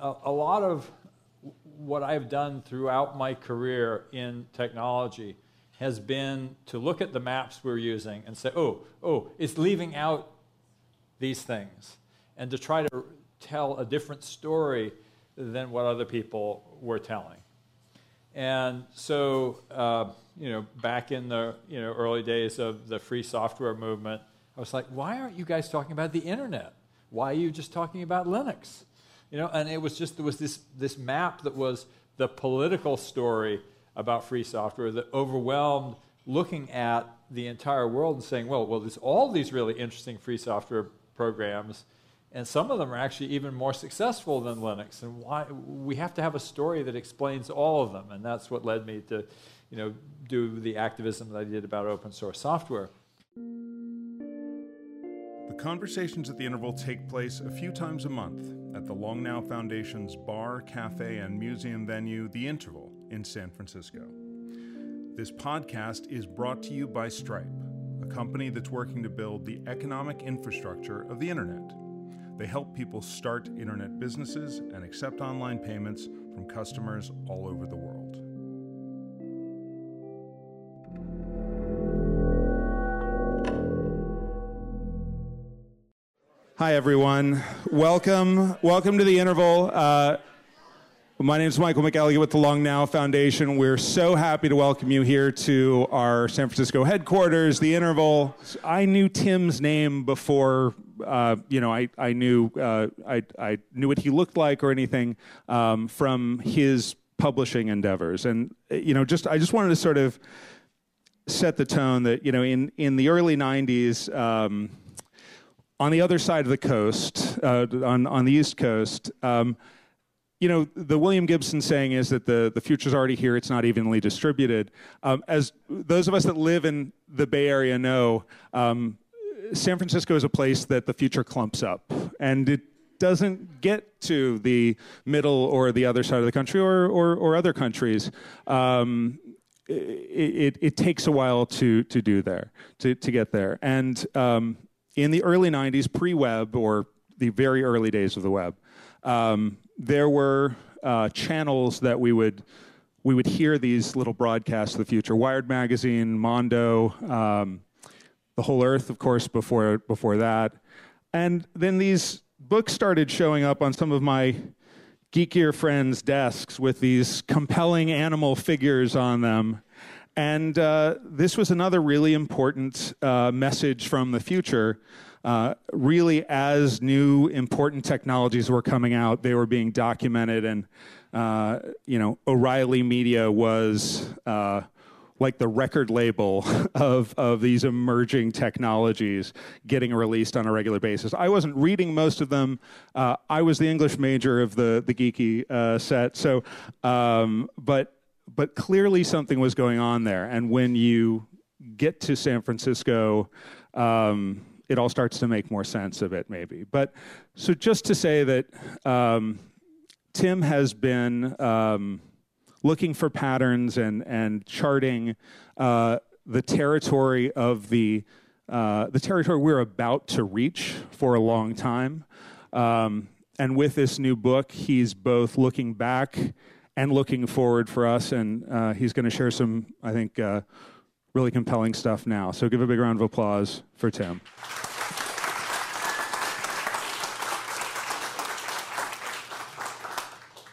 a, a lot of what I've done throughout my career in technology has been to look at the maps we're using and say, oh, oh, it's leaving out these things, and to try to tell a different story than what other people were telling. And so, uh, you know, back in the you know early days of the free software movement, I was like, why aren't you guys talking about the internet? Why are you just talking about Linux? You know, and it was just there was this this map that was the political story about free software that overwhelmed looking at the entire world and saying, well, well, there's all these really interesting free software programs, and some of them are actually even more successful than Linux. And why we have to have a story that explains all of them, and that's what led me to, you know, do the activism that I did about open source software. Conversations at the interval take place a few times a month at the Long Now Foundation's bar, cafe, and museum venue, The Interval, in San Francisco. This podcast is brought to you by Stripe, a company that's working to build the economic infrastructure of the internet. They help people start internet businesses and accept online payments from customers all over the world. Hi, everyone. Welcome. Welcome to the interval. Uh, my name is Michael McElligott with the Long Now Foundation. We're so happy to welcome you here to our San Francisco headquarters, the interval. I knew Tim's name before. Uh, you know, I, I knew uh, I, I knew what he looked like or anything um, from his publishing endeavors, and you know, just I just wanted to sort of set the tone that you know in in the early '90s. Um, on the other side of the coast, uh, on, on the East Coast, um, you know, the William Gibson saying is that the, the future's already here, it's not evenly distributed. Um, as those of us that live in the Bay Area know, um, San Francisco is a place that the future clumps up. And it doesn't get to the middle or the other side of the country or, or, or other countries. Um, it, it, it, takes a while to, to do there, to, to get there. And um, in the early 90s, pre web, or the very early days of the web, um, there were uh, channels that we would we would hear these little broadcasts of the future. Wired magazine, Mondo, um, the Whole Earth, of course, before before that, and then these books started showing up on some of my geekier friends' desks with these compelling animal figures on them. And uh, this was another really important uh, message from the future. Uh, really, as new important technologies were coming out, they were being documented, and uh, you know, O'Reilly Media was uh, like the record label of, of these emerging technologies getting released on a regular basis. I wasn't reading most of them. Uh, I was the English major of the, the geeky uh, set. So, um, but but clearly something was going on there. And when you get to San Francisco, um, it all starts to make more sense of it, maybe. But so just to say that um, Tim has been um, looking for patterns and and charting uh, the territory of the uh, the territory we're about to reach for a long time. Um, and with this new book, he's both looking back and looking forward for us. And uh, he's going to share some, I think, uh, really compelling stuff now. So give a big round of applause for Tim.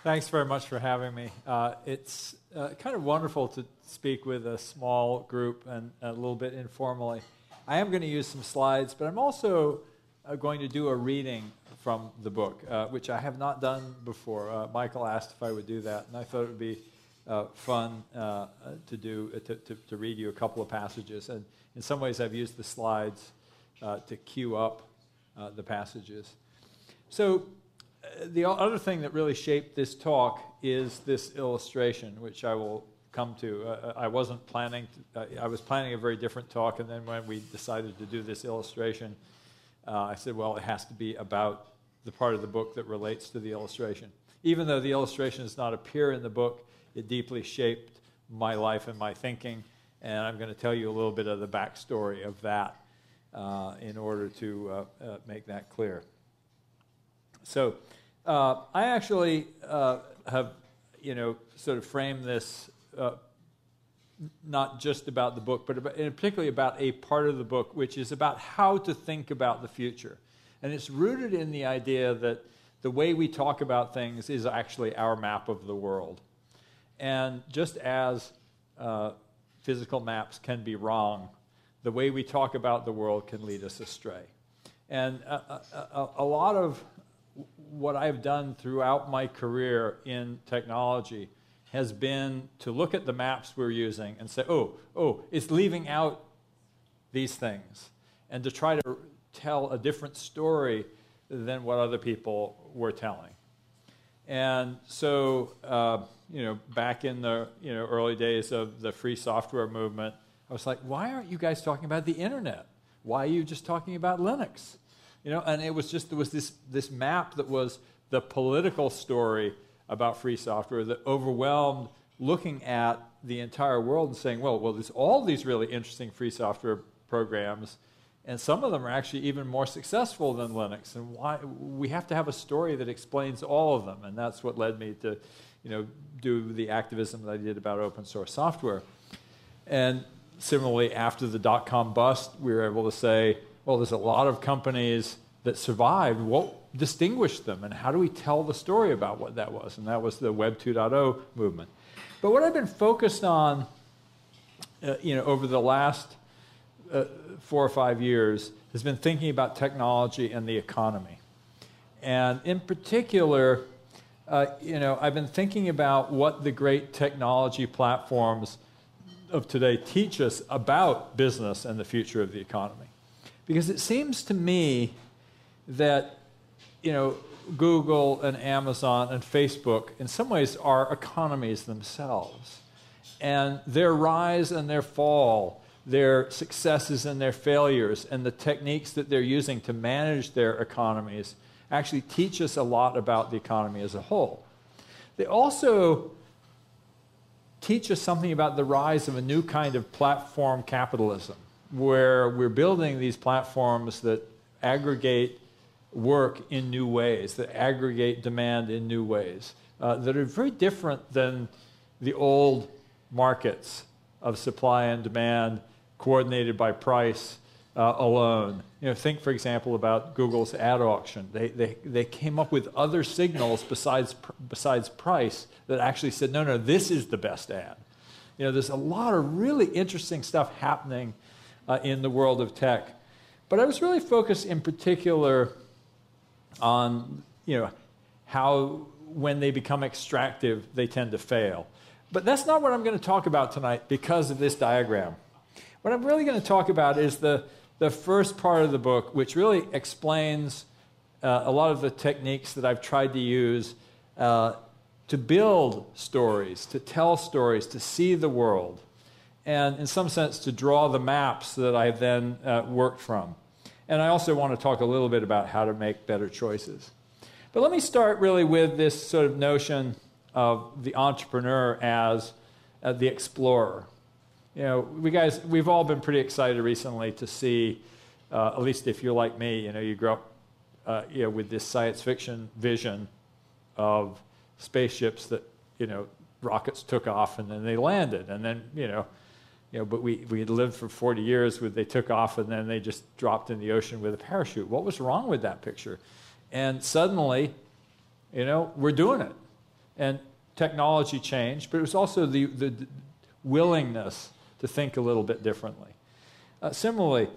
Thanks very much for having me. Uh, it's uh, kind of wonderful to speak with a small group and a little bit informally. I am going to use some slides, but I'm also uh, going to do a reading from the book, uh, which I have not done before. Uh, Michael asked if I would do that, and I thought it would be uh, fun uh, to do uh, to, to, to, read you a couple of passages. And in some ways, I've used the slides to cue up the passages. So, the other thing that really shaped this talk is this illustration, which I will come to. Uh, I wasn't planning, to, uh, I was planning a very different talk, and then when we decided to do this illustration, uh, I said, well, it has to be about the part of the book that relates to the illustration. Even though the illustration does not appear in the book, it deeply shaped my life and my thinking, and I'm going to tell you a little bit of the backstory of that uh, in order to uh, uh, make that clear. So, Uh, I actually uh, have, you know, sort of framed this uh, not just about the book, but about, particularly about a part of the book, which is about how to think about the future. And it's rooted in the idea that the way we talk about things is actually our map of the world. And just as uh, physical maps can be wrong, the way we talk about the world can lead us astray. And a, a, a lot of what I've done throughout my career in technology has been to look at the maps we're using and say, oh, oh, it's leaving out these things, and to try to tell a different story than what other people were telling. And so, uh, you know, back in the you know early days of the free software movement, I was like, why aren't you guys talking about the internet? Why are you just talking about Linux? You know, and it was just there was this this map that was the political story about free software that overwhelmed looking at the entire world and saying, well, well, there's all these really interesting free software programs, and some of them are actually even more successful than Linux. And why we have to have a story that explains all of them, and that's what led me to, you know, do the activism that I did about open source software. And similarly, after the dot com bust, we were able to say, well, there's a lot of companies that survived. What distinguished them, and how do we tell the story about what that was? And that was the Web 2.0 movement. But what I've been focused on, uh, you know, over the last uh, four or five years has been thinking about technology and the economy. And in particular, uh, you know, I've been thinking about what the great technology platforms of today teach us about business and the future of the economy. Because it seems to me that you know, Google and Amazon and Facebook, in some ways, are economies themselves. And their rise and their fall, their successes and their failures, and the techniques that they're using to manage their economies actually teach us a lot about the economy as a whole. They also teach us something about the rise of a new kind of platform capitalism, where we're building these platforms that aggregate work in new ways, that aggregate demand in new ways, uh, that are very different than the old markets of supply and demand coordinated by price uh, alone. You know, think, for example, about Google's ad auction. They, they, they came up with other signals besides, besides price that actually said, no, no, this is the best ad. You know, there's a lot of really interesting stuff happening uh, in the world of tech. But I was really focused in particular on you know how when they become extractive they tend to fail. But that's not what I'm going to talk about tonight because of this diagram. What I'm really going to talk about is the, the first part of the book, which really explains uh, a lot of the techniques that I've tried to use uh, to build stories, to tell stories, to see the world, and in some sense to draw the maps that I then uh, worked from. And I also want to talk a little bit about how to make better choices. But let me start really with this sort of notion of the entrepreneur as uh, the explorer. You know, we guys, we've all been pretty excited recently to see, uh, at least if you're like me, you know, you grew up, uh, you know, with this science fiction vision of spaceships that, you know, rockets took off and then they landed, and then, you know, you know, but we, we had lived for 40 years with they took off and then they just dropped in the ocean with a parachute. What was wrong with that picture? And suddenly, you know, we're doing it. And technology changed, but it was also the, the willingness to think a little bit differently. Uh, similarly,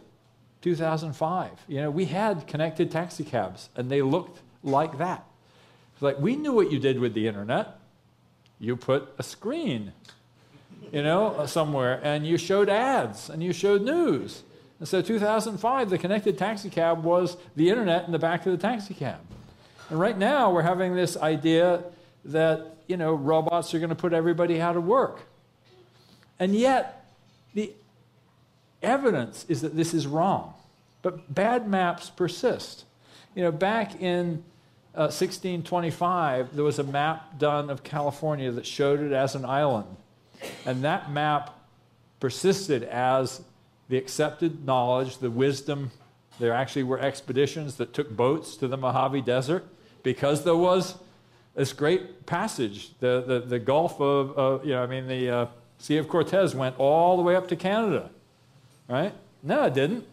2005, you know, we had connected taxi cabs and they looked like that. It's like we knew what you did with the internet. You put a screen you know, somewhere, and you showed ads and you showed news. And so 2005, the connected taxi cab was the internet in the back of the taxi cab. And right now, we're having this idea that, you know, robots are going to put everybody out of work. And yet, the evidence is that this is wrong. But bad maps persist. You know, back in uh, 1625, there was a map done of California that showed it as an island. And that map persisted as the accepted knowledge, the wisdom. There actually were expeditions that took boats to the Mojave Desert because there was this great passage, the, the, the Gulf of, uh, you know, I mean, the uh, Sea of Cortez went all the way up to Canada, right? No, it didn't.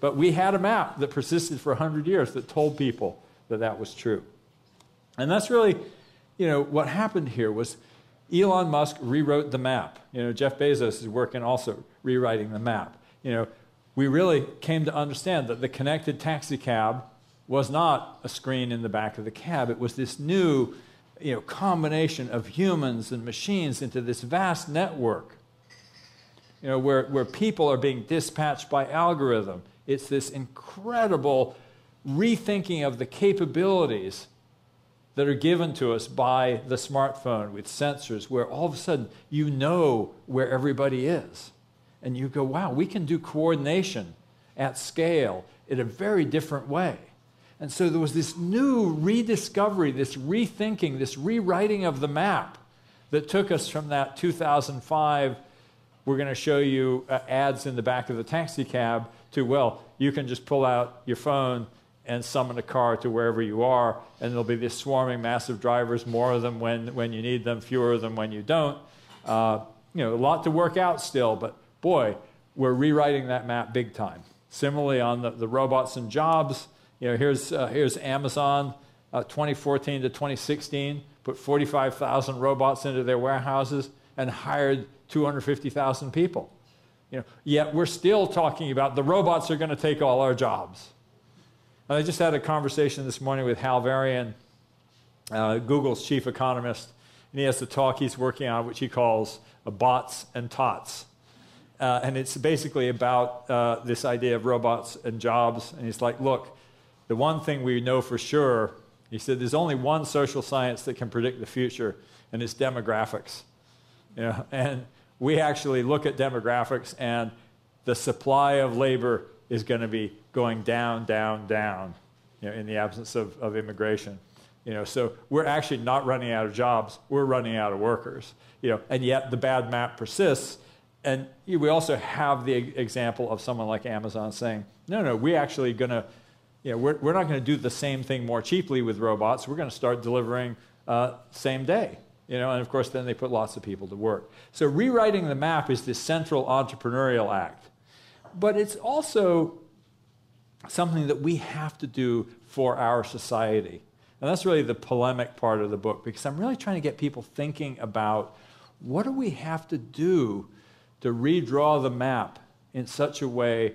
But we had a map that persisted for 100 years that told people that that was true. And that's really, you know, what happened here was Elon Musk rewrote the map. You know, Jeff Bezos is working also rewriting the map. You know, we really came to understand that the connected taxi cab was not a screen in the back of the cab. It was this new, you know, combination of humans and machines into this vast network. You know, where, where people are being dispatched by algorithm. It's this incredible rethinking of the capabilities that are given to us by the smartphone with sensors, where all of a sudden you know where everybody is. And you go, wow, we can do coordination at scale in a very different way. And so there was this new rediscovery, this rethinking, this rewriting of the map that took us from that 2005, we're going to show you uh, ads in the back of the taxi cab, to, well, you can just pull out your phone and summon a car to wherever you are, and there'll be this swarming mass of drivers, more of them when, when you need them, fewer of them when you don't. Uh, you know, a lot to work out still, but boy, we're rewriting that map big time. Similarly, on the, the robots and jobs, you know, here's, uh, here's Amazon, uh, 2014 to 2016, put 45,000 robots into their warehouses and hired 250,000 people. You know, yet we're still talking about the robots are going to take all our jobs. I just had a conversation this morning with Hal Varian, uh, Google's chief economist, and he has a talk he's working on, which he calls bots and tots. Uh, and it's basically about uh, this idea of robots and jobs. And he's like, look, the one thing we know for sure, he said, there's only one social science that can predict the future, and it's demographics. You know, and we actually look at demographics, and the supply of labor is going to be going down, down, down, you know, in the absence of, of immigration. You know, so we're actually not running out of jobs; we're running out of workers. You know, and yet the bad map persists. And we also have the example of someone like Amazon saying, "No, no, we're actually going to, you know, we're, we're not going to do the same thing more cheaply with robots. We're going to start delivering uh, same day." You know, and of course, then they put lots of people to work. So rewriting the map is this central entrepreneurial act but it's also something that we have to do for our society. And that's really the polemic part of the book because I'm really trying to get people thinking about what do we have to do to redraw the map in such a way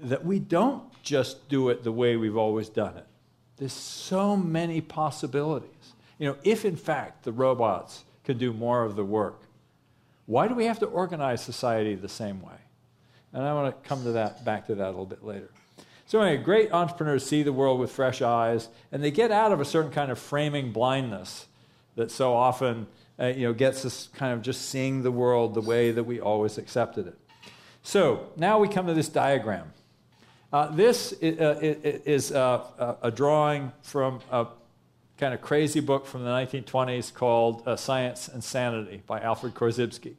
that we don't just do it the way we've always done it. There's so many possibilities. You know, if in fact the robots can do more of the work, why do we have to organize society the same way? And I want to come to that, back to that a little bit later. So, anyway, great entrepreneurs see the world with fresh eyes, and they get out of a certain kind of framing blindness that so often uh, you know, gets us kind of just seeing the world the way that we always accepted it. So, now we come to this diagram. Uh, this uh, is uh, a drawing from a kind of crazy book from the 1920s called Science and Sanity by Alfred Korzybski.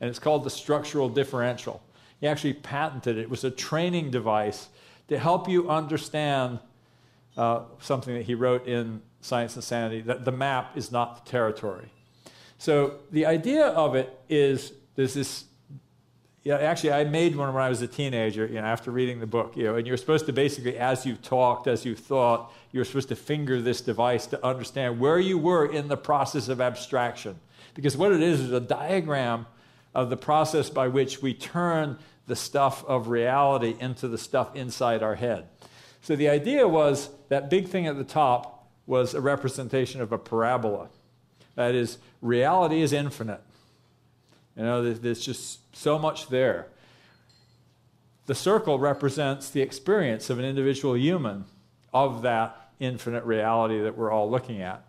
And it's called The Structural Differential. He actually patented it. It was a training device to help you understand something that he wrote in Science and Sanity that the map is not the territory. So the idea of it is there's this. Yeah, actually, I made one when I was a teenager. You know, after reading the book, you know, and you're supposed to basically, as you talked, as you thought, you're supposed to finger this device to understand where you were in the process of abstraction. Because what it is is a diagram of the process by which we turn the stuff of reality into the stuff inside our head. So the idea was that big thing at the top was a representation of a parabola. That is, reality is infinite. You know, there's just so much there. The circle represents the experience of an individual human of that infinite reality that we're all looking at.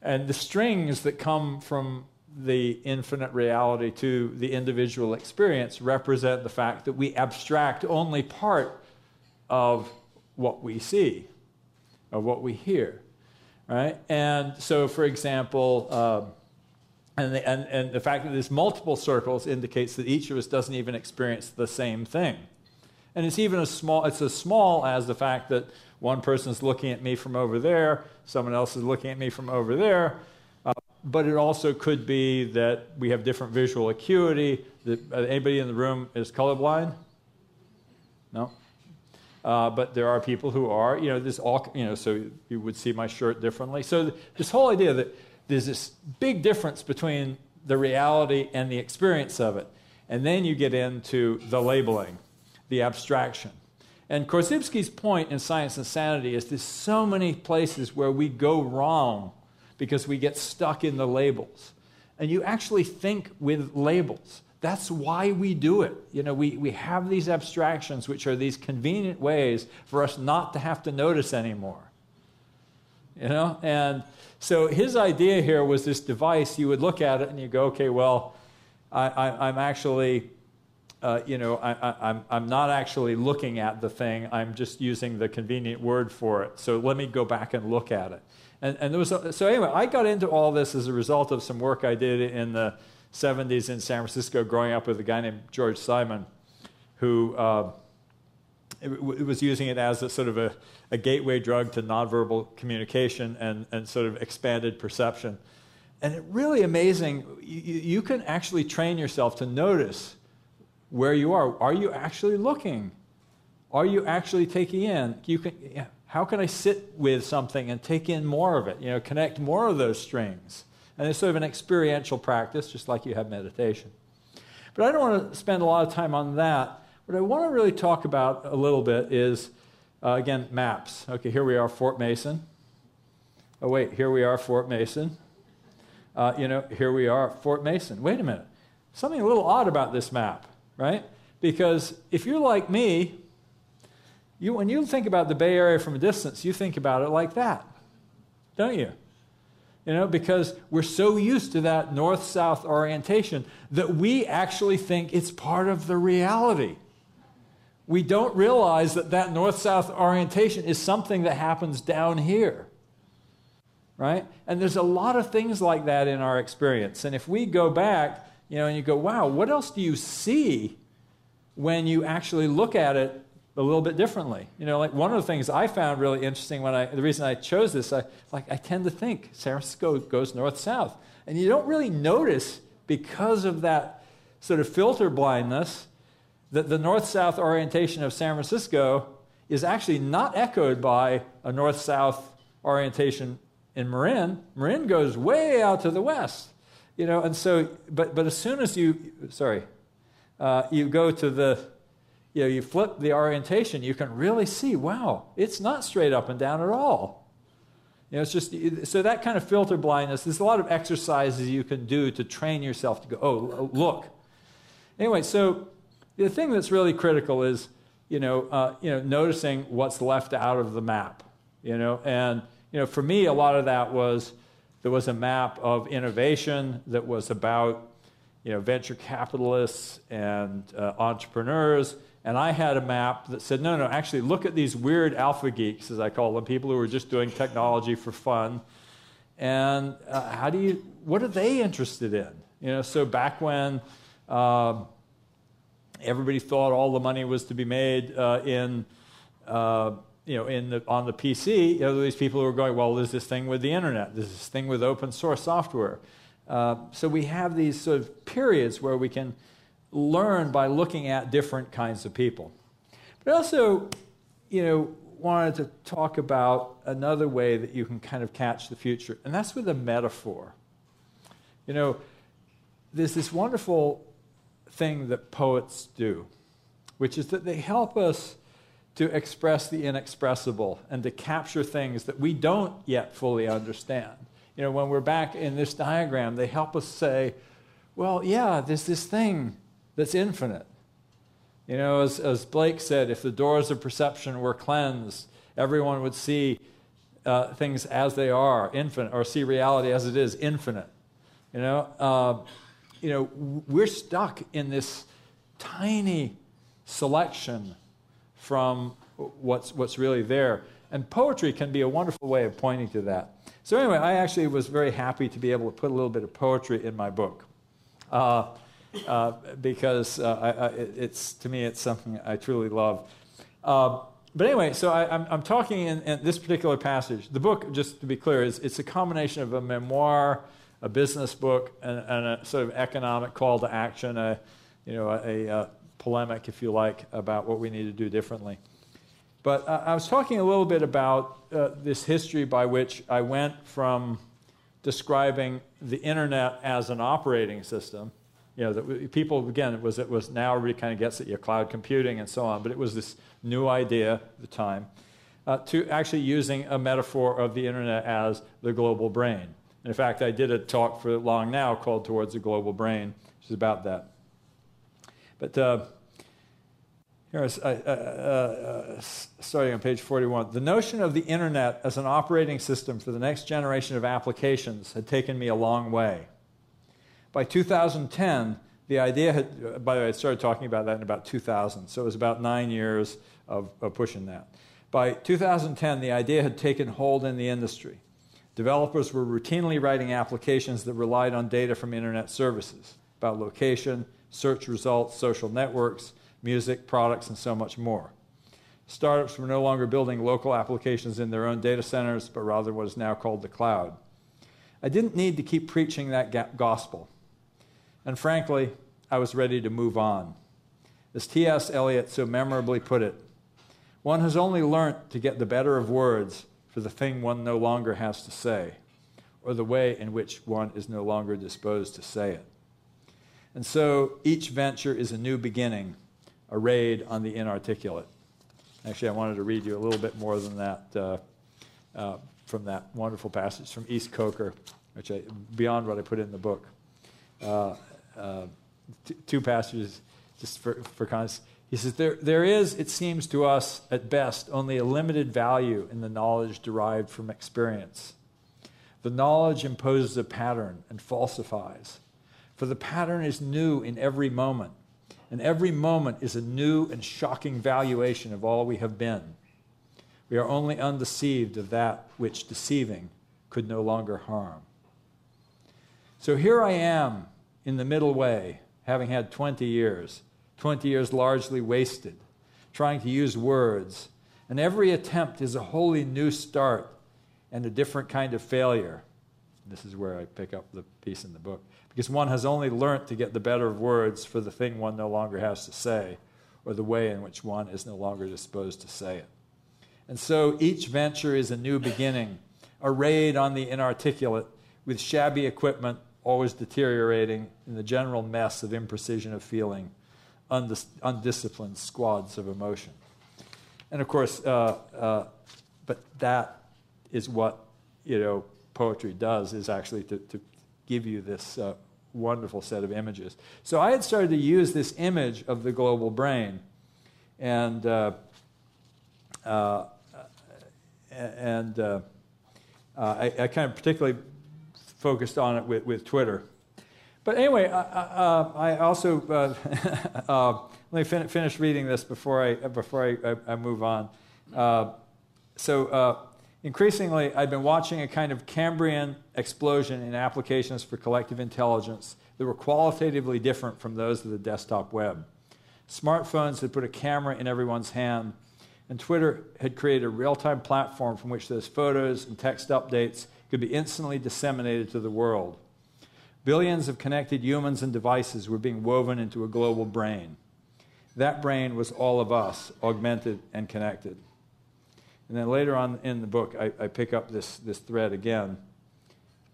And the strings that come from the infinite reality to the individual experience represent the fact that we abstract only part of what we see, of what we hear. Right? And so, for example, uh, and, the, and, and the fact that there's multiple circles indicates that each of us doesn't even experience the same thing. And it's even as small, it's as small as the fact that one person is looking at me from over there, someone else is looking at me from over there. Uh, but it also could be that we have different visual acuity. That, uh, anybody in the room is colorblind? No? Uh, but there are people who are, you know, this all, you know, so you would see my shirt differently. So th- this whole idea that there's this big difference between the reality and the experience of it. And then you get into the labeling, the abstraction. And Korzybski's point in Science and Sanity is there's so many places where we go wrong because we get stuck in the labels. And you actually think with labels. That's why we do it. You know, we, we have these abstractions, which are these convenient ways for us not to have to notice anymore. You know, and so his idea here was this device. You would look at it and you go, okay, well, I, am actually, uh, you know, I, am I'm, I'm not actually looking at the thing. I'm just using the convenient word for it. So let me go back and look at it. And, and there was a, so anyway, I got into all this as a result of some work I did in the 70s in San Francisco, growing up with a guy named George Simon, who uh, was using it as a sort of a, a gateway drug to nonverbal communication and, and sort of expanded perception. And it's really amazing. You, you can actually train yourself to notice where you are. Are you actually looking? Are you actually taking in? You can, how can I sit with something and take in more of it? You know, connect more of those strings. And it's sort of an experiential practice, just like you have meditation. But I don't want to spend a lot of time on that. What I want to really talk about a little bit is, uh, again, maps. Okay, here we are, Fort Mason. Oh, wait, here we are, Fort Mason. Uh, you know, here we are, Fort Mason. Wait a minute. Something a little odd about this map, right? Because if you're like me, you, when you think about the Bay Area from a distance, you think about it like that, don't you? You know, because we're so used to that north south orientation that we actually think it's part of the reality. We don't realize that that north south orientation is something that happens down here. Right? And there's a lot of things like that in our experience. And if we go back, you know, and you go, wow, what else do you see when you actually look at it a little bit differently. You know, like one of the things I found really interesting when I, the reason I chose this, I, like I tend to think San Francisco goes north south. And you don't really notice because of that sort of filter blindness that the north south orientation of San Francisco is actually not echoed by a north south orientation in Marin. Marin goes way out to the west. You know, and so, but, but as soon as you, sorry, uh, you go to the you know, you flip the orientation, you can really see, wow, it's not straight up and down at all. You know, it's just so that kind of filter blindness. There's a lot of exercises you can do to train yourself to go, oh, look. Anyway, so the thing that's really critical is, you know, uh, you know, noticing what's left out of the map. You know, and you know, for me, a lot of that was there was a map of innovation that was about, you know, venture capitalists and uh, entrepreneurs and I had a map that said, no, no, actually, look at these weird alpha geeks, as I call them, people who are just doing technology for fun. And uh, how do you, what are they interested in? You know, so back when uh, everybody thought all the money was to be made uh, in, uh, you know, in the, on the PC, you know, these people who were going, well, there's this thing with the internet, there's this thing with open source software. Uh, so we have these sort of periods where we can learn by looking at different kinds of people. But also, you know, wanted to talk about another way that you can kind of catch the future, and that's with a metaphor. You know, there's this wonderful thing that poets do, which is that they help us to express the inexpressible and to capture things that we don't yet fully understand. You know, when we're back in this diagram, they help us say, well, yeah, there's this thing that's infinite. You know, as, as Blake said, if the doors of perception were cleansed, everyone would see uh, things as they are, infinite, or see reality as it is, infinite. You know, uh, you know, we're stuck in this tiny selection from what's, what's really there. And poetry can be a wonderful way of pointing to that. So, anyway, I actually was very happy to be able to put a little bit of poetry in my book. Uh, uh, because uh, I, I, it's to me it's something I truly love. Uh, but anyway, so I, am talking in, in, this particular passage. The book, just to be clear, is it's a combination of a memoir, a business book, and, and a sort of economic call to action, a you know a, a polemic, if you like, about what we need to do differently. But uh, I was talking a little bit about uh, this history by which I went from describing the internet as an operating system. You know, that people again, it was it was now everybody kind of gets it, your cloud computing and so on. But it was this new idea at the time uh, to actually using a metaphor of the internet as the global brain. In fact, I did a talk for long now called "Towards the Global Brain," which is about that. But uh, Here's, uh, uh, uh, starting on page 41. The notion of the internet as an operating system for the next generation of applications had taken me a long way. By 2010, the idea had, uh, by the way, I started talking about that in about 2000, so it was about nine years of, of pushing that. By 2010, the idea had taken hold in the industry. Developers were routinely writing applications that relied on data from internet services about location, search results, social networks, music, products, and so much more. Startups were no longer building local applications in their own data centers, but rather what is now called the cloud. I didn't need to keep preaching that gospel. And frankly, I was ready to move on. As T.S. Eliot so memorably put it, one has only learnt to get the better of words for the thing one no longer has to say, or the way in which one is no longer disposed to say it. And so each venture is a new beginning, a raid on the inarticulate. Actually, I wanted to read you a little bit more than that uh, uh, from that wonderful passage from East Coker, which I, beyond what I put in the book. Uh, uh t- two passages just for, for context. He says, there, there is, it seems to us, at best, only a limited value in the knowledge derived from experience. The knowledge imposes a pattern and falsifies, for the pattern is new in every moment and every moment is a new and shocking valuation of all we have been. We are only undeceived of that which deceiving could no longer harm. So here I am in the middle way, having had 20 years, 20 years largely wasted, trying to use words, and every attempt is a wholly new start and a different kind of failure. This is where I pick up the piece in the book because one has only learnt to get the better of words for the thing one no longer has to say, or the way in which one is no longer disposed to say it. And so each venture is a new beginning, a raid on the inarticulate with shabby equipment always deteriorating in the general mess of imprecision of feeling, undis- undisciplined squads of emotion. And of course, uh, uh, but that is what you know poetry does is actually to, to give you this uh, wonderful set of images. So I had started to use this image of the global brain, and uh, uh, and uh, I, I, kind of particularly focused on it with, with Twitter. But anyway, I, uh, I also uh, let me fin- finish reading this before I before I, I move on. so Increasingly, I've been watching a kind of Cambrian explosion in applications for collective intelligence that were qualitatively different from those of the desktop web. Smartphones had put a camera in everyone's hand, and Twitter had created a real time platform from which those photos and text updates could be instantly disseminated to the world. Billions of connected humans and devices were being woven into a global brain. That brain was all of us, augmented and connected. And then later on in the book, I, I pick up this, this thread again.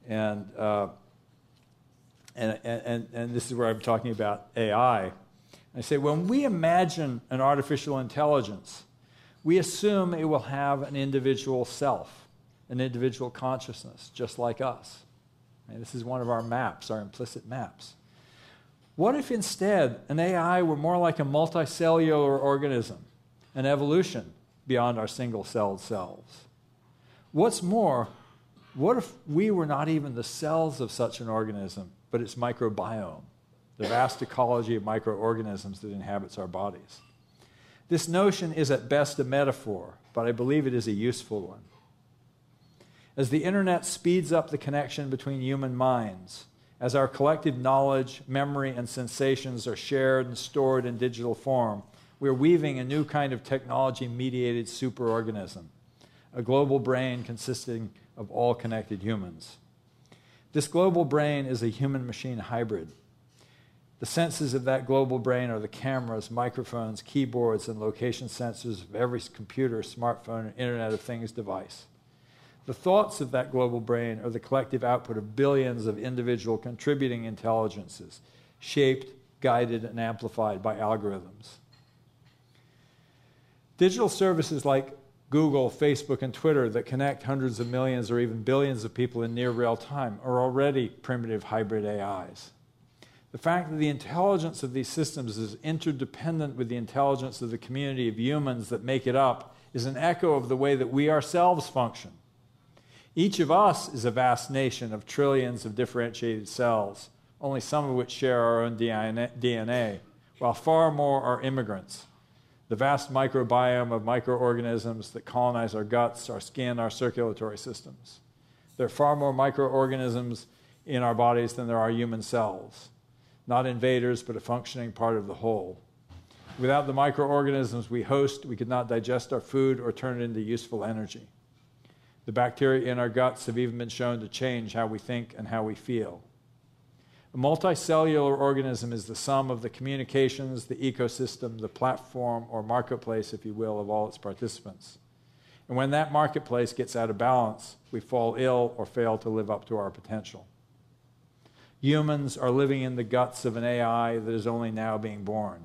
And, uh, and, and, and this is where I'm talking about AI. I say, when we imagine an artificial intelligence, we assume it will have an individual self, an individual consciousness, just like us. And this is one of our maps, our implicit maps. What if instead an AI were more like a multicellular organism, an evolution, beyond our single celled selves. What's more, what if we were not even the cells of such an organism, but its microbiome, the vast ecology of microorganisms that inhabits our bodies? This notion is at best a metaphor, but I believe it is a useful one. As the internet speeds up the connection between human minds, As our collective knowledge, memory, and sensations are shared and stored in digital form, we're weaving a new kind of technology mediated superorganism, a global brain consisting of all connected humans. This global brain is a human machine hybrid. The senses of that global brain are the cameras, microphones, keyboards, and location sensors of every computer, smartphone, and Internet of Things device. The thoughts of that global brain are the collective output of billions of individual contributing intelligences, shaped, guided, and amplified by algorithms. Digital services like Google, Facebook, and Twitter that connect hundreds of millions or even billions of people in near real time are already primitive hybrid AIs. The fact that the intelligence of these systems is interdependent with the intelligence of the community of humans that make it up is an echo of the way that we ourselves function. Each of us is a vast nation of trillions of differentiated cells, only some of which share our own DNA, while far more are immigrants. The vast microbiome of microorganisms that colonize our guts, our skin, our circulatory systems. There are far more microorganisms in our bodies than there are human cells. Not invaders, but a functioning part of the whole. Without the microorganisms we host, we could not digest our food or turn it into useful energy. The bacteria in our guts have even been shown to change how we think and how we feel. A multicellular organism is the sum of the communications, the ecosystem, the platform, or marketplace, if you will, of all its participants. And when that marketplace gets out of balance, we fall ill or fail to live up to our potential. Humans are living in the guts of an AI that is only now being born.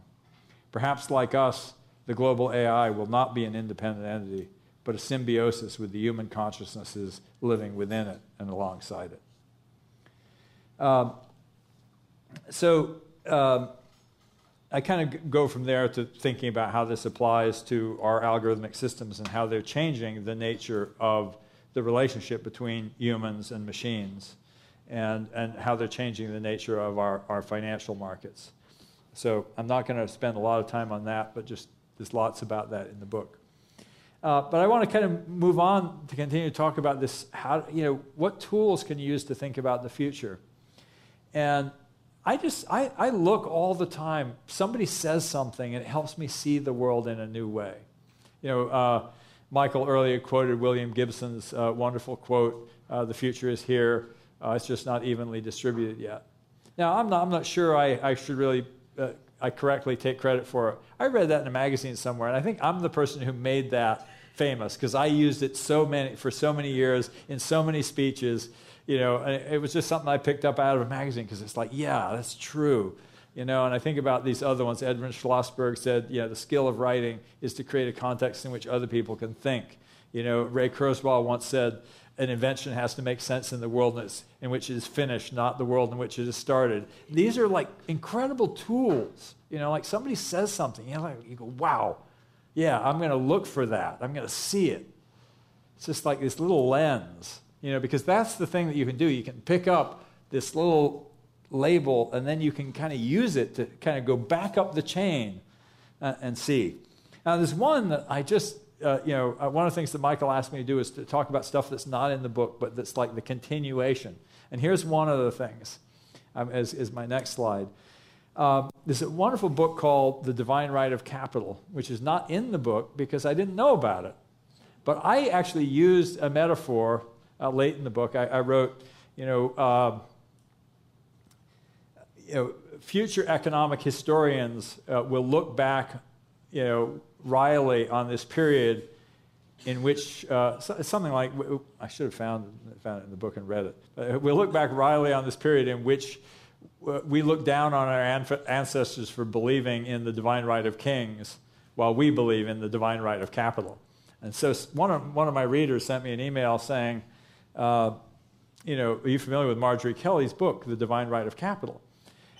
Perhaps, like us, the global AI will not be an independent entity, but a symbiosis with the human consciousnesses living within it and alongside it. Um, so um, I kind of go from there to thinking about how this applies to our algorithmic systems and how they're changing the nature of the relationship between humans and machines and, and how they're changing the nature of our, our financial markets. So I'm not going to spend a lot of time on that, but just there's lots about that in the book. Uh, but I want to kind of move on to continue to talk about this. How you know what tools can you use to think about the future? And I just I, I look all the time. Somebody says something, and it helps me see the world in a new way. You know, uh, Michael earlier quoted William Gibson's uh, wonderful quote: uh, "The future is here. Uh, it's just not evenly distributed yet." Now, I'm not I'm not sure I, I should really I correctly take credit for it. I read that in a magazine somewhere, and I think I'm the person who made that famous because I used it so many for so many years in so many speeches. You know, it was just something I picked up out of a magazine because it's like, yeah, that's true. You know, and I think about these other ones. Edmund Schlossberg said, you know, the skill of writing is to create a context in which other people can think. You know, Ray Kurzweil once said, an invention has to make sense in the world in which it is finished, not the world in which it is started. These are like incredible tools. You know, like somebody says something, you know, like you go, wow, yeah, I'm going to look for that. I'm going to see it. It's just like this little lens, you know, because that's the thing that you can do. You can pick up this little label and then you can kind of use it to kind of go back up the chain uh, and see. Now, there's one that I just, uh, you know, uh, one of the things that Michael asked me to do is to talk about stuff that's not in the book, but that's like the continuation. And here's one of the things, um, is, is my next slide. Um, there's a wonderful book called The Divine Right of Capital, which is not in the book because I didn't know about it. But I actually used a metaphor uh, late in the book. I, I wrote, you know, uh, you know, future economic historians uh, will look back, you know, wryly on this period in which uh, something like I should have found found it in the book and read it. we'll look back wryly on this period in which we look down on our ancestors for believing in the divine right of kings while we believe in the divine right of capital. And so one of, one of my readers sent me an email saying, uh, you know, are you familiar with Marjorie Kelly's book, The Divine Right of Capital?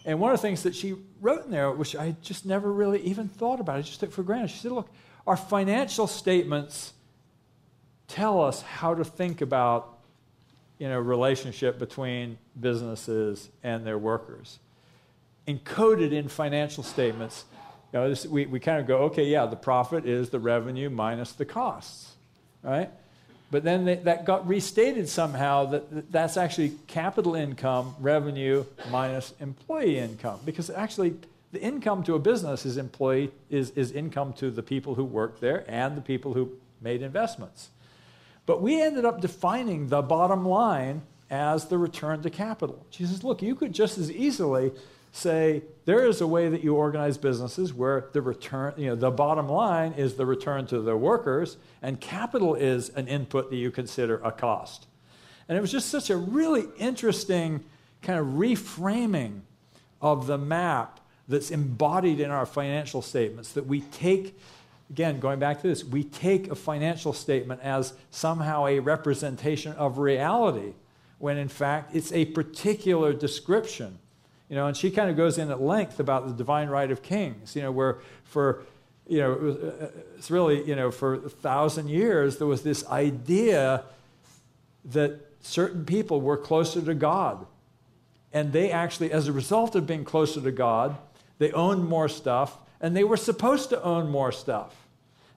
And one of the things that she wrote in there, which I just never really even thought about, I just took for granted, she said, look, our financial statements tell us how to think about you know, relationship between businesses and their workers. Encoded in financial statements, you know, this, we, we kind of go, okay, yeah, the profit is the revenue minus the costs, right? But then they, that got restated somehow that that's actually capital income, revenue minus employee income. Because actually, the income to a business is employee is, is income to the people who work there and the people who made investments. But we ended up defining the bottom line as the return to capital. She says, look, you could just as easily say there is a way that you organize businesses where the return, you know, the bottom line is the return to the workers, and capital is an input that you consider a cost. And it was just such a really interesting kind of reframing of the map that's embodied in our financial statements that we take again going back to this we take a financial statement as somehow a representation of reality when in fact it's a particular description you know, and she kind of goes in at length about the divine right of kings, you know, where for, you know, was, uh, it's really, you know, for a thousand years there was this idea that certain people were closer to God. And they actually, as a result of being closer to God, they owned more stuff, and they were supposed to own more stuff.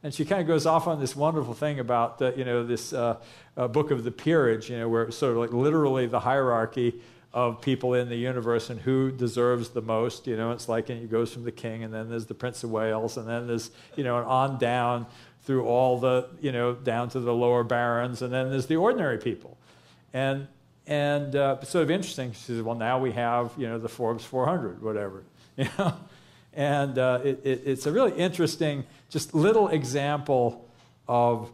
And she kind of goes off on this wonderful thing about, you know, this uh, uh, book of the peerage, you know, where it's sort of like literally the hierarchy of people in the universe and who deserves the most. You know, it's like and it goes from the king, and then there's the Prince of Wales, and then there's you know, and on down through all the you know down to the lower barons, and then there's the ordinary people, and and uh, sort of interesting. She says, well, now we have you know the Forbes 400, whatever, you know, and uh, it, it, it's a really interesting, just little example of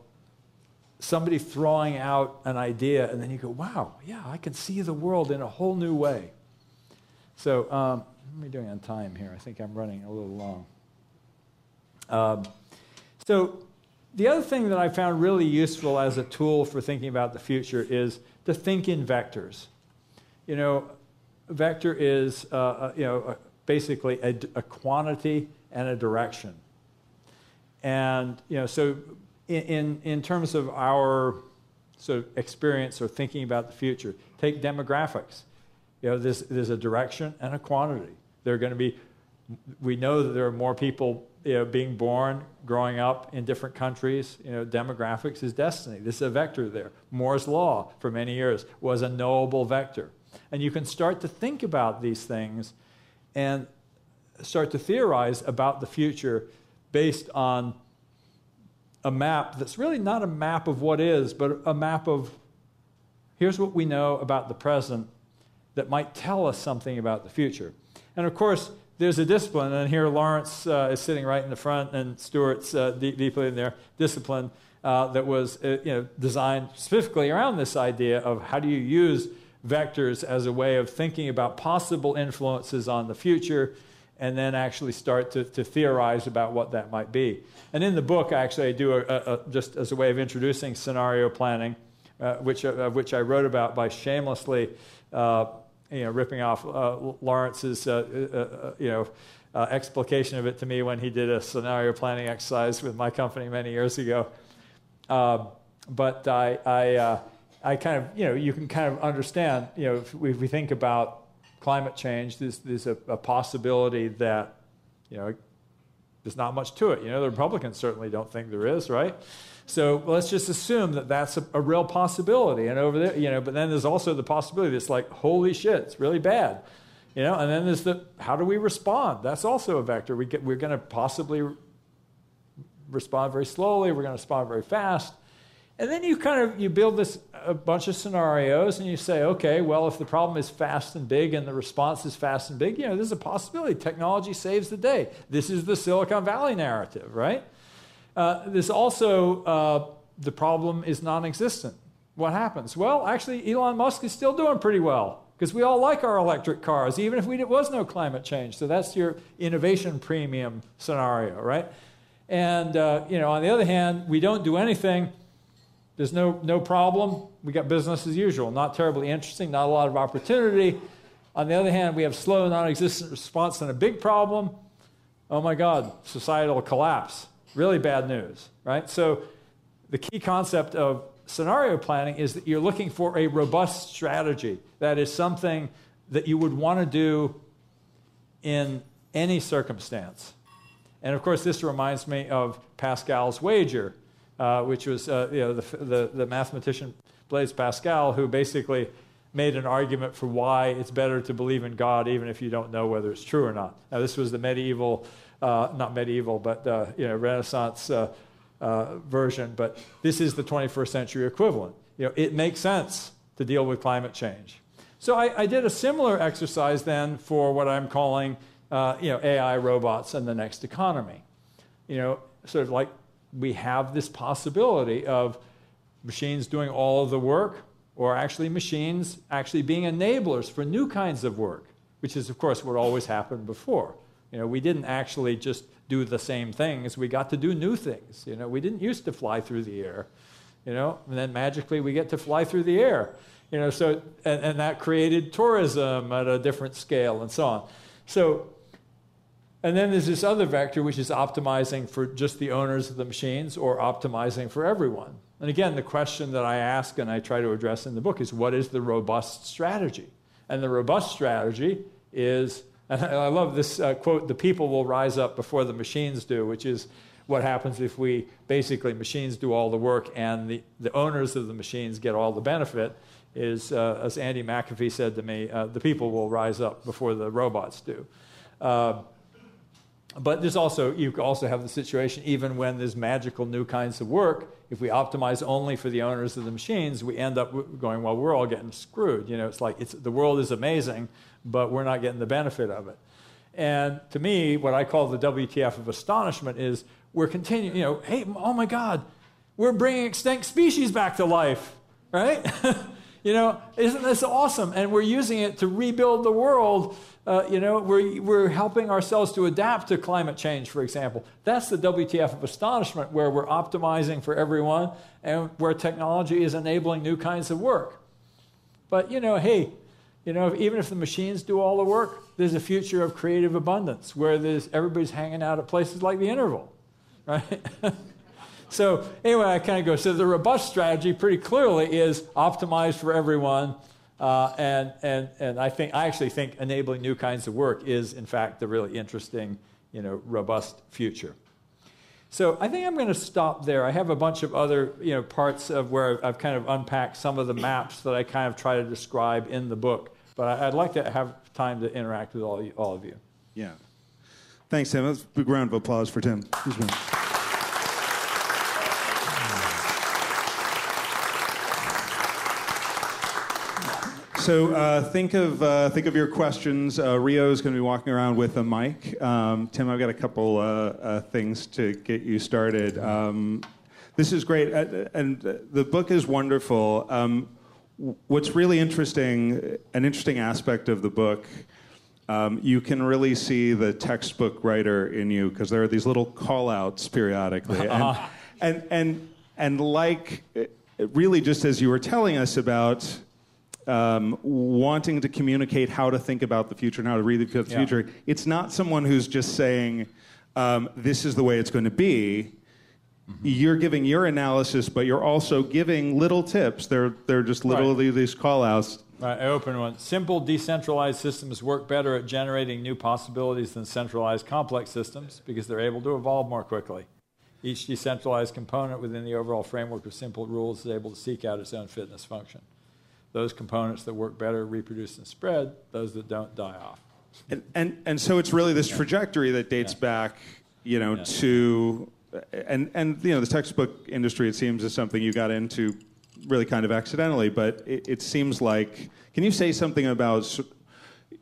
somebody throwing out an idea, and then you go, wow, yeah, I can see the world in a whole new way. So, um, what am I doing on time here? I think I'm running a little long. Um, so, the other thing that I found really useful as a tool for thinking about the future is to think in vectors. You know, vector is, uh, uh you know, basically a, a quantity and a direction. And, you know, so in, in terms of our sort of experience or thinking about the future, take demographics. You know, there's, there's a direction and a quantity. There are going to be, we know that there are more people you know, being born, growing up in different countries. You know, demographics is destiny. This is a vector there. Moore's law for many years was a knowable vector. And you can start to think about these things and start to theorize about the future based on a map that's really not a map of what is, but a map of here's what we know about the present that might tell us something about the future. And of course, there's a discipline, and here Lawrence uh, is sitting right in the front, and Stewart's uh, deep, deeply in there, discipline uh, that was uh, you know, designed specifically around this idea of how do you use vectors as a way of thinking about possible influences on the future and then actually start to, to theorize about what that might be. And in the book, I actually, I do a, a, a just as a way of introducing scenario planning, uh, which, uh, which I wrote about by shamelessly, uh, you know, ripping off uh, Lawrence's, uh, uh, you know, explication of it to me when he did a scenario planning exercise with my company many years ago. Um, but I, I, I kind of, you know, you can kind of understand, you know, if if we think about climate change, there's, there's a, a, possibility that, you know, there's not much to it. You know, the Republicans certainly don't think there is, right? So let's just assume that that's a, a real possibility. And over there, you know, but then there's also the possibility that's like, holy shit, it's really bad. You know, and then there's the how do we respond? That's also a vector. We get, we're going to possibly respond very slowly. We're going to respond very fast. And then you kind of you build this a bunch of scenarios and you say, okay, well, if the problem is fast and big and the response is fast and big, you know, there's a possibility technology saves the day. This is the Silicon Valley narrative, right? Uh, there's also uh, the problem is non-existent. What happens? Well, actually, Elon Musk is still doing pretty well because we all like our electric cars, even if there was no climate change. So that's your innovation premium scenario, right? And uh, you know, on the other hand, we don't do anything there's no, no problem. We got business as usual. Not terribly interesting, not a lot of opportunity. On the other hand, we have slow, non existent response and a big problem. Oh my God, societal collapse. Really bad news, right? So, the key concept of scenario planning is that you're looking for a robust strategy. That is something that you would want to do in any circumstance. And of course, this reminds me of Pascal's wager uh, which was uh, you know, the, the, the mathematician Blaise Pascal, who basically made an argument for why it's better to believe in God even if you don't know whether it's true or not. Now, this was the medieval, uh, not medieval, but uh, you know, Renaissance uh, version, but this is the 21st century equivalent. You know, it makes sense to deal with climate change. So I, I did a similar exercise then for what I'm calling uh, you know, AI robots and the next economy. You know, sort of like we have this possibility of machines doing all of the work or actually machines actually being enablers for new kinds of work, which is, of course, what always happened before. You know, we didn't actually just do the same things. We got to do new things. You know, we didn't used to fly through the air. You know, and then magically we get to fly through the air. You know, so and, and that created tourism at a different scale and so on. So and then there's this other vector, which is optimizing for just the owners of the machines or optimizing for everyone. And again, the question that I ask and I try to address in the book is what is the robust strategy? And the robust strategy is, and I love this uh, quote, the people will rise up before the machines do, which is what happens if we basically machines do all the work and the, the owners of the machines get all the benefit is, uh, as Andy McAfee said to me, uh, the people will rise up before the robots do. Uh, but there's also, you also have the situation, even when there's magical new kinds of work, if we optimize only for the owners of the machines, we end up going, well, we're all getting screwed. You know, it's like it's, the world is amazing, but we're not getting the benefit of it. And to me, what I call the WTF of astonishment is we're continuing, you know, hey, oh my God, we're bringing extinct species back to life, right? you know, isn't this awesome? And we're using it to rebuild the world uh, you know, we're, we're helping ourselves to adapt to climate change, for example. That's the WTF of astonishment, where we're optimizing for everyone and where technology is enabling new kinds of work. But, you know, hey, you know, even if the machines do all the work, there's a future of creative abundance where there's, everybody's hanging out at places like the interval, right? so, anyway, I kind of go. So, the robust strategy pretty clearly is optimized for everyone uh, and, and, and I, think, I actually think enabling new kinds of work is, in fact, the really interesting, you know, robust future. So I think I'm going to stop there. I have a bunch of other you know, parts of where I've kind of unpacked some of the maps that I kind of try to describe in the book. But I'd like to have time to interact with all, all of you. Yeah. Thanks, Tim. Let's big round of applause for Tim. So uh, think of uh, think of your questions. Uh, Rio is going to be walking around with a mic. Um, Tim, I've got a couple uh, uh, things to get you started. Um, this is great, uh, and the book is wonderful. Um, what's really interesting, an interesting aspect of the book. Um, you can really see the textbook writer in you because there are these little call-outs periodically, and, and and and like really just as you were telling us about um, wanting to communicate how to think about the future and how to read the future. Yeah. It's not someone who's just saying, um, this is the way it's going to be. Mm-hmm. You're giving your analysis, but you're also giving little tips. They're, they're just little right. these call outs. Right, I open one. Simple decentralized systems work better at generating new possibilities than centralized complex systems because they're able to evolve more quickly. Each decentralized component within the overall framework of simple rules is able to seek out its own fitness function those components that work better reproduce and spread, those that don't die off. And, and, and so it's really this trajectory that dates yeah. back, you know, yeah. to, and, and, you know, the textbook industry, it seems, is something you got into really kind of accidentally, but it, it seems like, can you say something about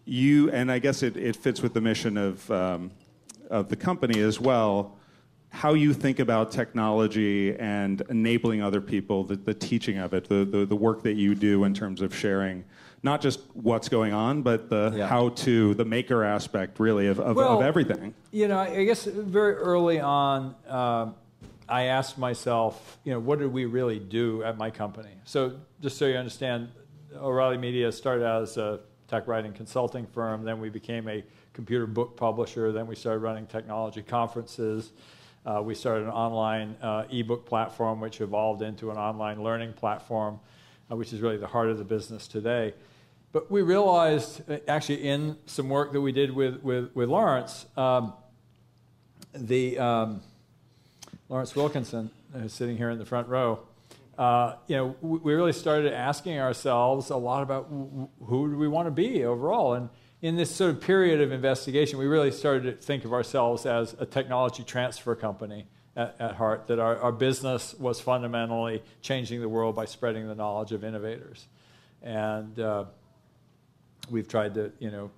you, and I guess it, it fits with the mission of, um, of the company as well, how you think about technology and enabling other people, the, the teaching of it, the, the, the, work that you do in terms of sharing not just what's going on, but the yeah. how to, the maker aspect, really, of, of, well, of everything. You know, I guess very early on, uh, I asked myself, you know, what did we really do at my company? So, just so you understand, O'Reilly Media started out as a tech writing consulting firm, then we became a computer book publisher, then we started running technology conferences. Uh, we started an online uh, ebook platform, which evolved into an online learning platform, uh, which is really the heart of the business today. But we realized, uh, actually, in some work that we did with, with, with Lawrence, um, the um, Lawrence Wilkinson, uh, sitting here in the front row, uh, you know, we, we really started asking ourselves a lot about who do we want to be overall. And in this sort of period of investigation, we really started to think of ourselves as a technology transfer company at, at heart, that our, our business was fundamentally changing the world by spreading the knowledge of innovators. And uh, we've tried to, you know,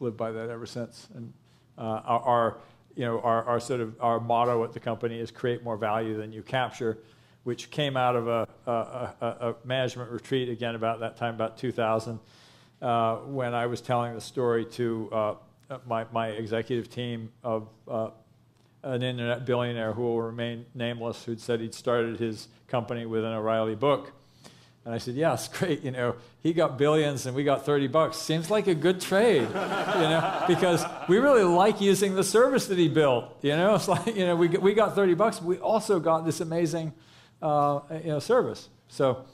live by that ever since. And uh, our, you know, our, our sort of our motto at the company is create more value than you capture, which came out of a, a, a, a management retreat again about that time, about 2000, uh, when I was telling the story to uh, my, my executive team of uh, an internet billionaire who will remain nameless, who'd said he'd started his company with an O'Reilly book. And I said, yes, great. You know, he got billions and we got 30 bucks. Seems like a good trade, you know, because we really like using the service that he built. You know, it's like, you know, we, we got 30 bucks. We also got this amazing, uh, you know, service. So,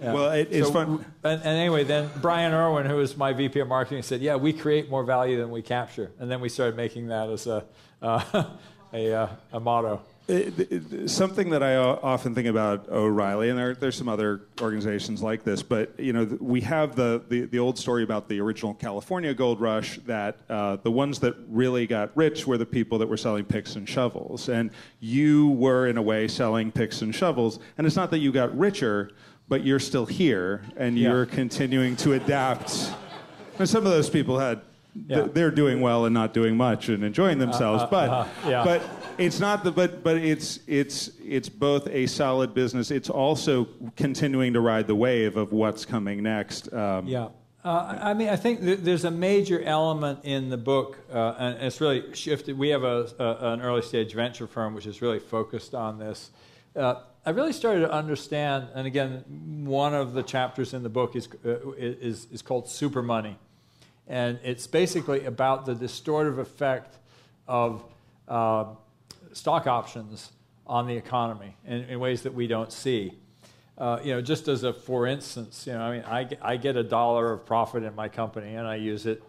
yeah. Well, it, it's so, fun. And, and, anyway, then Brian Erwin, who was my VP of marketing, said, "Yeah, we create more value than we capture." And then we started making that as a uh, a, uh, a motto. It, it, something that I often think about O'Reilly, and there, there's some other organizations like this, but you know we have the, the, the old story about the original California gold rush that uh, the ones that really got rich were the people that were selling picks and shovels, and you were in a way selling picks and shovels, and it's not that you got richer, but you're still here and yeah. you're continuing to adapt. And some of those people had yeah. they're doing well and not doing much and enjoying themselves. Uh, uh, but uh, yeah. but it's not the but but it's it's it's both a solid business. It's also continuing to ride the wave of what's coming next. Um, yeah. Uh, I mean, I think th- there's a major element in the book, uh, and it's really shifted. We have a, a, an early stage venture firm which is really focused on this. Uh, I really started to understand, and again, one of the chapters in the book is, uh, is, is called Super Money. And it's basically about the distortive effect of uh, stock options on the economy in, in ways that we don't see. Uh, you know, just as a for instance, you know, I mean, I, I get a dollar of profit in my company and I use it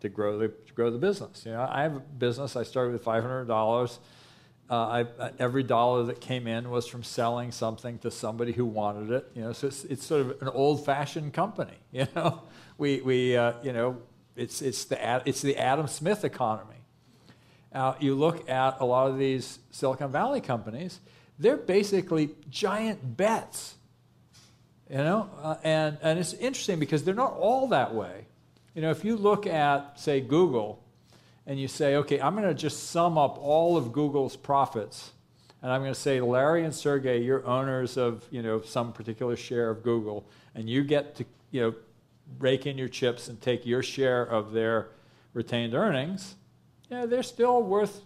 to grow the, to grow the business. You know, I have a business, I started with $500. Uh, I, uh, every dollar that came in was from selling something to somebody who wanted it. You know, so it's, it's sort of an old-fashioned company. You know, we, we uh, you know, it's, it's, the, it's the Adam Smith economy. Now, you look at a lot of these Silicon Valley companies; they're basically giant bets. You know, uh, and and it's interesting because they're not all that way. You know, if you look at say Google, and you say, okay, I'm going to just sum up all of Google's profits, and I'm going to say, Larry and Sergey, you're owners of, you know, some particular share of Google, and you get to, you know, rake in your chips and take your share of their retained earnings, yeah, they're still worth,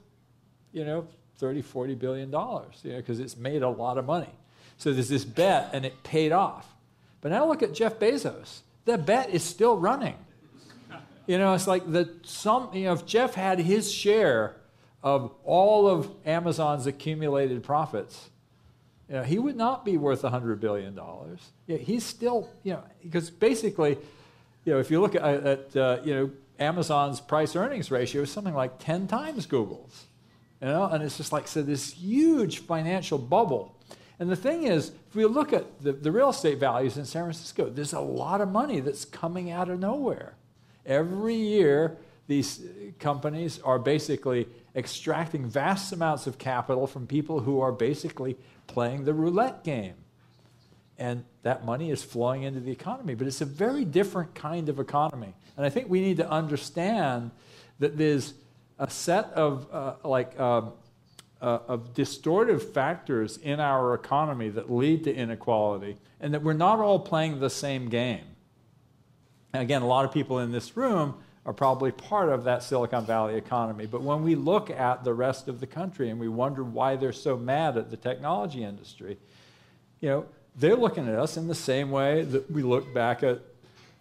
you know, 30, 40 billion dollars, you know, because it's made a lot of money. So there's this bet and it paid off. But now look at Jeff Bezos. That bet is still running. You know, it's like the some you know, if Jeff had his share of all of Amazon's accumulated profits, you know, he would not be worth $100 billion. Yeah, he's still, you know, because basically, you know, if you look at, at uh, you know, Amazon's price earnings ratio is something like 10 times Google's. You know, and it's just like, so this huge financial bubble. And the thing is, if we look at the, the real estate values in San Francisco, there's a lot of money that's coming out of nowhere. Every year, these companies are basically extracting vast amounts of capital from people who are basically playing the roulette game. And that money is flowing into the economy. But it's a very different kind of economy. And I think we need to understand that there's a set of uh, like um, uh, of distortive factors in our economy that lead to inequality, and that we're not all playing the same game. And again, a lot of people in this room are probably part of that Silicon Valley economy. But when we look at the rest of the country and we wonder why they're so mad at the technology industry, you know, they're looking at us in the same way that we look back at,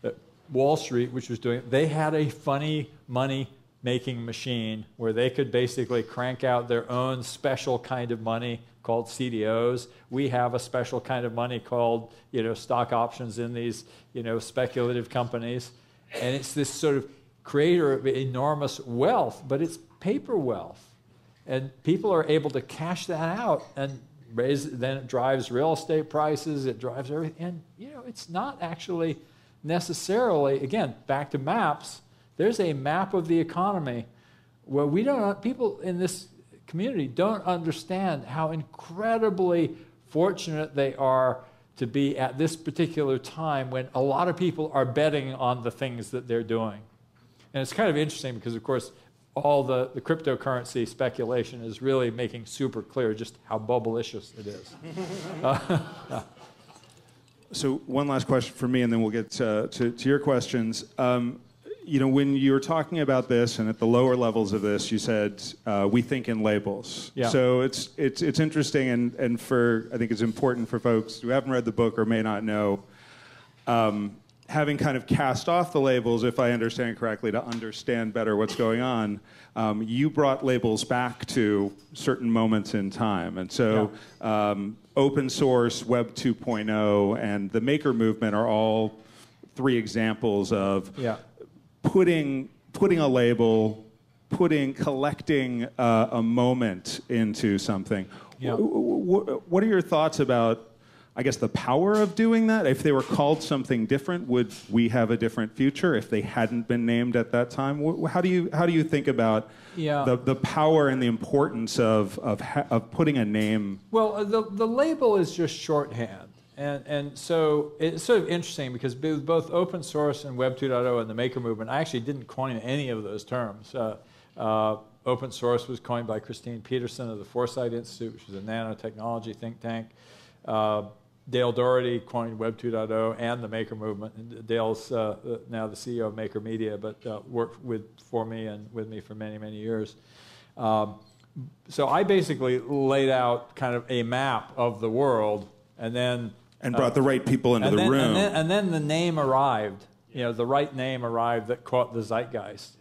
at Wall Street, which was doing, they had a funny money making machine where they could basically crank out their own special kind of money called CDOs. We have a special kind of money called, you know, stock options in these, you know, speculative companies. And it's this sort of creator of enormous wealth, but it's paper wealth. And people are able to cash that out and raises, then it drives real estate prices, it drives everything. And, you know, it's not actually necessarily, again, back to maps, there's a map of the economy where we don't, people in this community don't understand how incredibly fortunate they are to be at this particular time when a lot of people are betting on the things that they're doing. And it's kind of interesting because, of course, all the, the cryptocurrency speculation is really making super clear just how bubblicious it is. uh, So one last question for me, and then we'll get to, to, to your questions. Um, you know, when you were talking about this, and at the lower levels of this, you said uh, we think in labels. Yeah. So it's it's it's interesting, and and for I think it's important for folks who haven't read the book or may not know. Um, having kind of cast off the labels, if I understand correctly, to understand better what's going on, um, you brought labels back to certain moments in time. And so, yeah. um, open source, Web 2.0, and the maker movement are all three examples of yeah. Putting, putting a label, putting, collecting uh, a moment into something. Yeah. What are your thoughts about I guess, the power of doing that? If they were called something different, would we have a different future if they hadn't been named at that time? How do you, how do you think about yeah. the, the power and the importance of, of, of putting a name? Well, uh, the, the label is just shorthand. And, and so it's sort of interesting because both open source and Web 2.0 and the maker movement, I actually didn't coin any of those terms. Uh, uh, open source was coined by Christine Peterson of the Foresight Institute, which is a nanotechnology think tank. Uh, Dale Dougherty coined Web 2.0 and the Maker movement. And Dale's uh now the CEO of Maker Media, but uh, worked with for me and with me for many many years. Um, so I basically laid out kind of a map of the world, and then and brought uh, the right people into the then, room. And then, and then, the name arrived. You know, the right name arrived that caught the zeitgeist.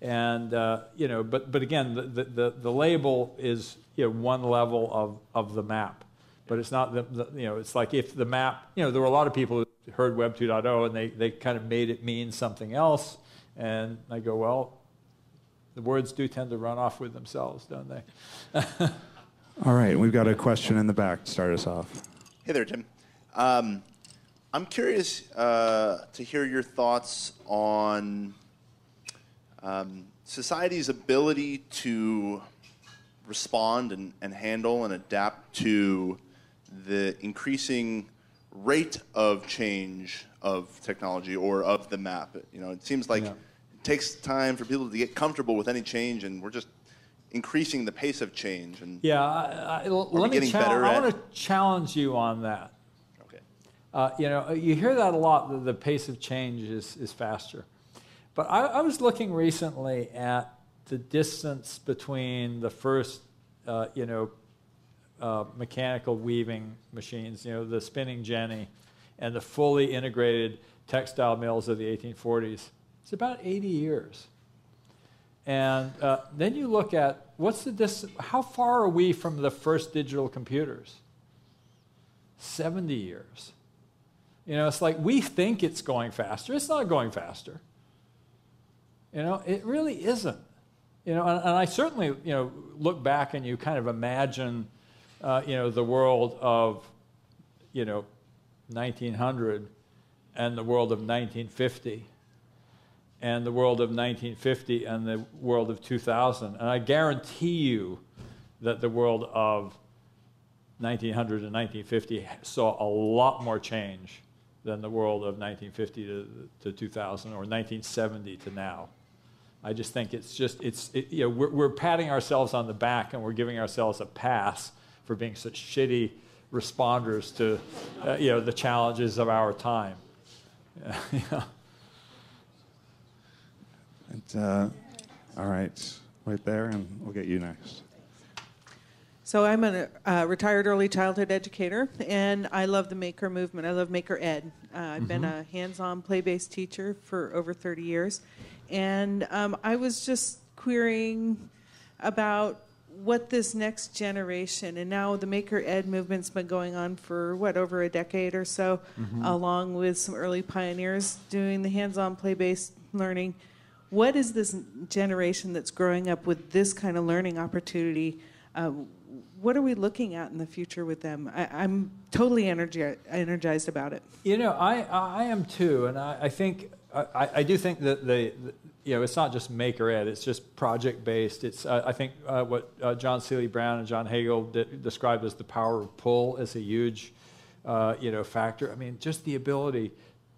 And uh, you know, but but again, the, the, the label is you know, one level of, of the map but it's not the, the, you know it's like if the map you know there were a lot of people who heard web 2.0 and they, they kind of made it mean something else and i go well the words do tend to run off with themselves don't they all right we've got a question in the back to start us off hey there tim um, i'm curious uh, to hear your thoughts on um, society's ability to respond and, and handle and adapt to the increasing rate of change of technology or of the map. You know, it seems like yeah. it takes time for people to get comfortable with any change, and we're just increasing the pace of change. And yeah, I, I, let me challenge. I want to challenge you on that. Uh, you know, you hear that a lot. That the pace of change is is faster. But I, I was looking recently at the distance between the first, uh, you know, uh, mechanical weaving machines, you know, the spinning jenny, and the fully integrated textile mills of the 1840s. It's about 80 years. And uh, then you look at what's the distance, how far are we from the first digital computers? 70 years. You know, it's like we think it's going faster. It's not going faster. You know, it really isn't. You know, and, and I certainly, you know, look back and you kind of imagine uh, you know, the world of, you know, 1900 and the world of 1950 and the world of 1950 and the world of 2000. And I guarantee you that the world of 1900 and 1950 saw a lot more change than the world of 1950 to, to 2000 or 1970 to now. I just think it's just, it's, it, you know, we're, we're patting ourselves on the back and we're giving ourselves a pass for being such shitty responders to uh, you know the challenges of our time. yeah. And, uh, all right, right there, and we'll get you next. So I'm a uh, retired early childhood educator, and I love the maker movement. I love maker ed. Uh, I've mm-hmm. been a hands-on play-based teacher for over 30 years, and um, I was just querying about what this next generation and now the maker ed movement's been going on for what over a decade or so mm-hmm. along with some early pioneers doing the hands-on play-based learning what is this generation that's growing up with this kind of learning opportunity uh, what are we looking at in the future with them? I, am totally energi- energized about it. You know, I, I am too, and I, I think I, I, do think that the, you know it's not just maker ed; it's just project based. It's uh, I think uh, what uh, John Seely Brown and John Hagel de- described as the power of pull is a huge uh, you know factor. I mean, just the ability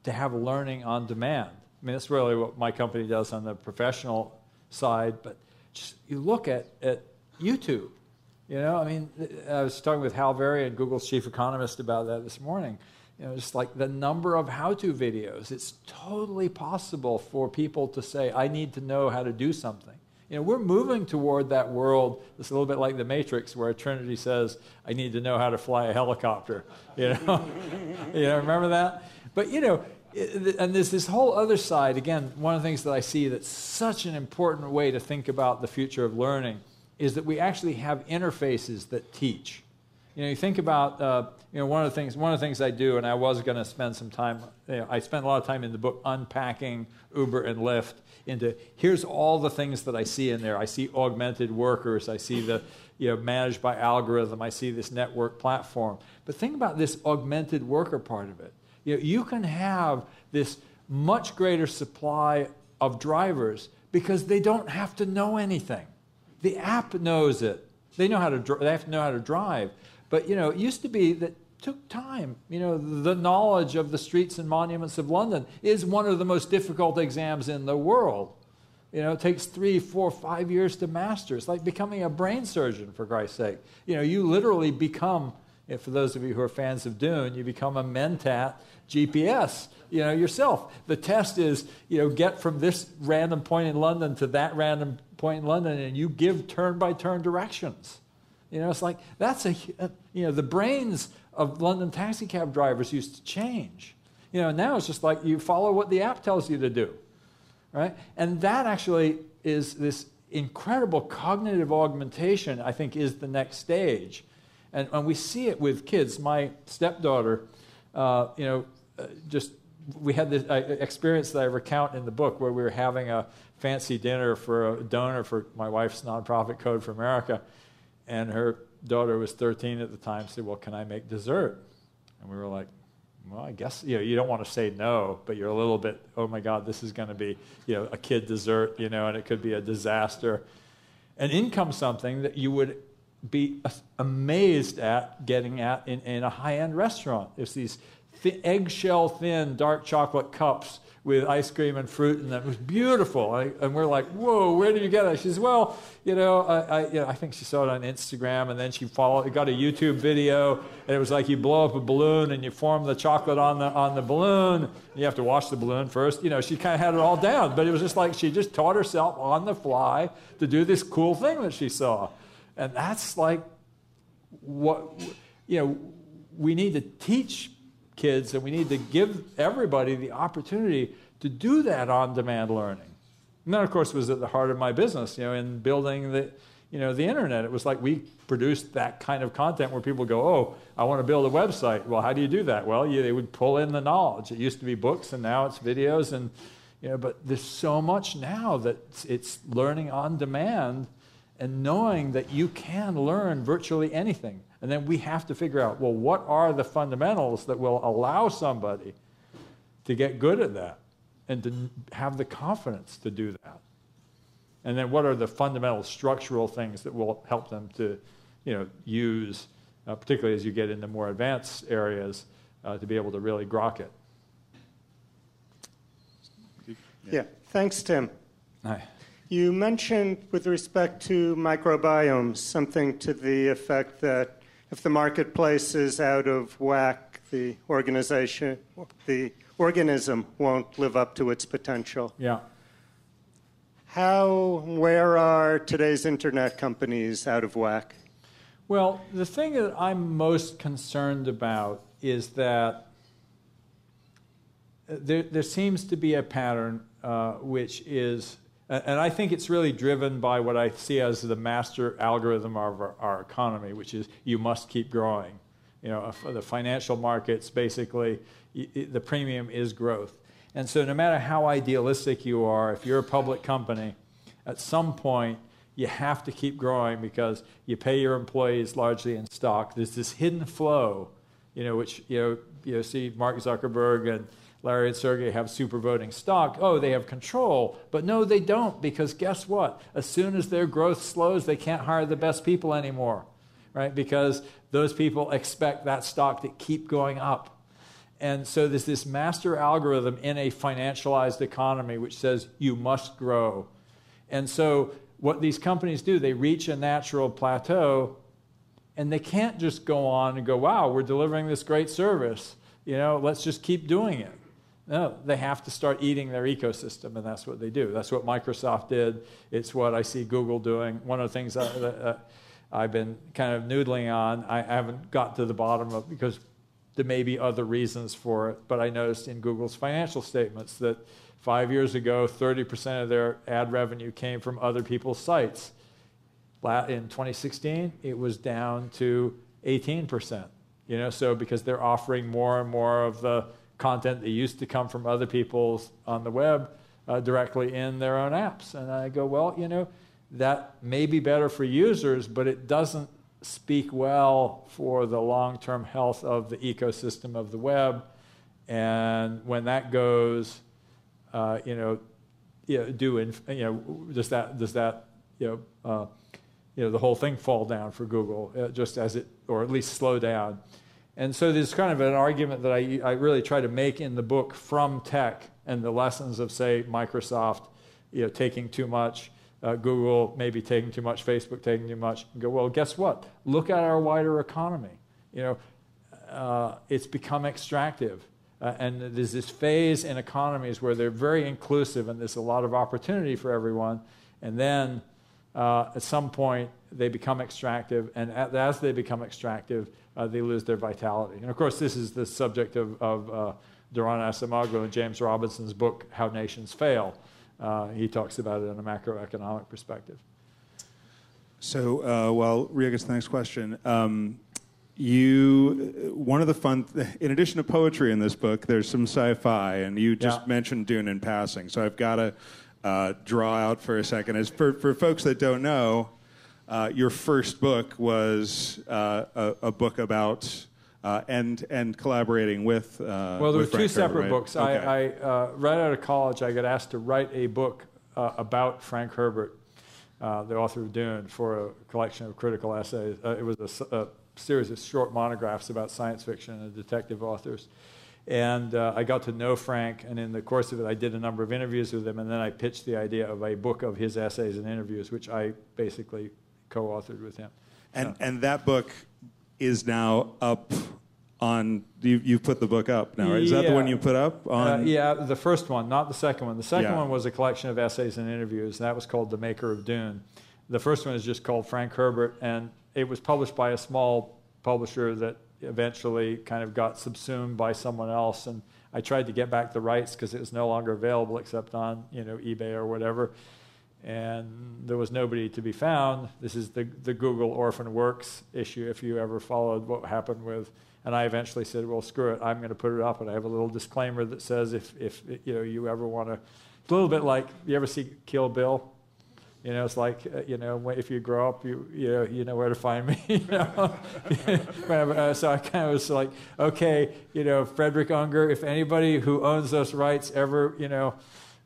to have learning on demand. I mean, that's really what my company does on the professional side. But just you look at at YouTube. You know, I mean, I was talking with Hal Varian, Google's chief economist, about that this morning. You know, just like the number of how-to videos. It's totally possible for people to say, "I need to know how to do something." You know, we're moving toward that world. It's a little bit like the Matrix, where Trinity says, "I need to know how to fly a helicopter." You know, you know, remember that? But you know, and there's this whole other side. Again, one of the things that I see that's such an important way to think about the future of learning is that we actually have interfaces that teach. You know, you think about, uh, you know, one of the things, one of the things I do, and I was going to spend some time, you know, I spent a lot of time in the book unpacking Uber and Lyft into here's all the things that I see in there. I see augmented workers. I see the, you know, managed by algorithm. I see this network platform. But think about this augmented worker part of it. You, know, you can have this much greater supply of drivers because they don't have to know anything. The app knows it. They know how to. They have to know how to drive. But you know, it used to be that took time. You know, the knowledge of the streets and monuments of London is one of the most difficult exams in the world. You know, it takes three, four, five years to master. It's like becoming a brain surgeon, for Christ's sake. You know, you literally become, for those of you who are fans of Dune, you become a Mentat GPS, you know, yourself. The test is, you know, get from this random point in London to that random point in London, and you give turn by turn directions. You know, it's like that's a, you know, the brains of London taxi cab drivers used to change. You know, now it's just like you follow what the app tells you to do, right? And that actually is this incredible cognitive augmentation, I think, is the next stage. And, and we see it with kids. My stepdaughter, uh, you know, uh, just we had this uh, experience that I recount in the book where we were having a fancy dinner for a donor for my wife's nonprofit Code for America, and her daughter was 13 at the time. Said, "Well, can I make dessert?" And we were like, "Well, I guess you know you don't want to say no, but you're a little bit, oh my God, this is going to be you know a kid dessert, you know, and it could be a disaster." And in comes something that you would be amazed at getting at in, in a high-end restaurant. It's these th- eggshell thin dark chocolate cups with ice cream and fruit, and that was beautiful. I, and we're like, "Whoa, where did you get that?" She says, "Well, you know, I, I, you know, I think she saw it on Instagram, and then she followed, got a YouTube video, and it was like you blow up a balloon and you form the chocolate on the on the balloon. You have to wash the balloon first. You know, she kind of had it all down, but it was just like she just taught herself on the fly to do this cool thing that she saw, and that's like what you know. We need to teach kids, and we need to give everybody the opportunity to do that on demand learning. And that, of course, was at the heart of my business, you know, in building the, you know, the internet. It was like we produced that kind of content where people go, oh, I want to build a website. Well, how do you do that? Well, you, they would pull in the knowledge. It used to be books, and now it's videos, and you know, but there's so much now that it's learning on demand and knowing that you can learn virtually anything. And then we have to figure out well, what are the fundamentals that will allow somebody to get good at that and to have the confidence to do that? And then what are the fundamental structural things that will help them to you know, use, uh, particularly as you get into more advanced areas, uh, to be able to really grok it? Yeah, thanks, Tim. Hi. You mentioned, with respect to microbiomes, something to the effect that if the marketplace is out of whack, the organization, the organism won't live up to its potential. Yeah. How, where are today's internet companies out of whack? Well, the thing that I'm most concerned about is that there, there seems to be a pattern uh, which is and I think it's really driven by what I see as the master algorithm of our, our economy, which is you must keep growing. You know, the financial markets basically, the premium is growth. And so, no matter how idealistic you are, if you're a public company, at some point you have to keep growing because you pay your employees largely in stock. There's this hidden flow, you know, which you know, you know, see Mark Zuckerberg and Larry and Sergey have super voting stock. Oh, they have control. But no, they don't, because guess what? As soon as their growth slows, they can't hire the best people anymore, right? Because those people expect that stock to keep going up. And so there's this master algorithm in a financialized economy which says you must grow. And so what these companies do, they reach a natural plateau and they can't just go on and go, wow, we're delivering this great service. You know, let's just keep doing it. No, they have to start eating their ecosystem, and that's what they do. That's what Microsoft did. It's what I see Google doing. One of the things that, uh, I've been kind of noodling on, I haven't got to the bottom of because there may be other reasons for it, but I noticed in Google's financial statements that five years ago, 30% of their ad revenue came from other people's sites. In 2016, it was down to 18%. You know, so because they're offering more and more of the content that used to come from other people's on the web uh, directly in their own apps. And I go, well, you know, that may be better for users, but it doesn't speak well for the long term health of the ecosystem of the web. And when that goes, uh, you know, you know, do in, you know, does that does that you know, uh, you know, the whole thing fall down for Google, uh, just as it, or at least slow down. And so there's kind of an argument that I, I really try to make in the book from tech and the lessons of, say, Microsoft, you know, taking too much, uh, Google maybe taking too much, Facebook taking too much, and go, well, guess what? Look at our wider economy. You know, uh, it's become extractive. Uh, and there's this phase in economies where they're very inclusive and there's a lot of opportunity for everyone. And then uh, at some point, they become extractive. And as they become extractive, uh, they lose their vitality. And of course, this is the subject of, of uh, Daron Acemoglu and James Robinson's book, How Nations Fail. Uh, he talks about it in a macroeconomic perspective. So, uh, while Ria gets the next question, um, you one of the fun, in addition to poetry in this book, there's some sci-fi, and you just yeah. mentioned Dune in passing. So I've got to uh, draw out for a second. As for, for folks that don't know, uh, your first book was uh, a, a, book about uh, and and collaborating with. Uh, well, there were two separate right? books. Okay. I, I uh, right out of college, I got asked to write a book about Frank Herbert, the author of Dune, for a collection of critical essays. it was a, a, series of short monographs about science fiction and detective authors. And uh, I got to know Frank, and in the course of it, I did a number of interviews with him, and then I pitched the idea of a book of his essays and interviews, which I basically co-authored with him. And and that book is now up on you you've put the book up now right? is that the one you put up uh, on uh, yeah the first one not the second one the second yeah. one was a collection of essays and interviews that was called the maker of dune the first one is just called frank herbert and it was published by a small publisher that eventually kind of got subsumed by someone else and i tried to get back the rights because it was no longer available except on you know ebay or whatever and there was nobody to be found. This is the, the Google Orphan Works issue, if you ever followed what happened with. And I eventually said, well, screw it, I'm going to put it up. And I have a little disclaimer that says if, if you, know, you ever want to, it's a little bit like, you ever see Kill Bill? You know, it's like, uh, you know, if you grow up, you, you, know, you know where to find me. you know? Uh, so I kind of was like, okay, you know, Frederick Ungar, if anybody who owns those rights ever, you know,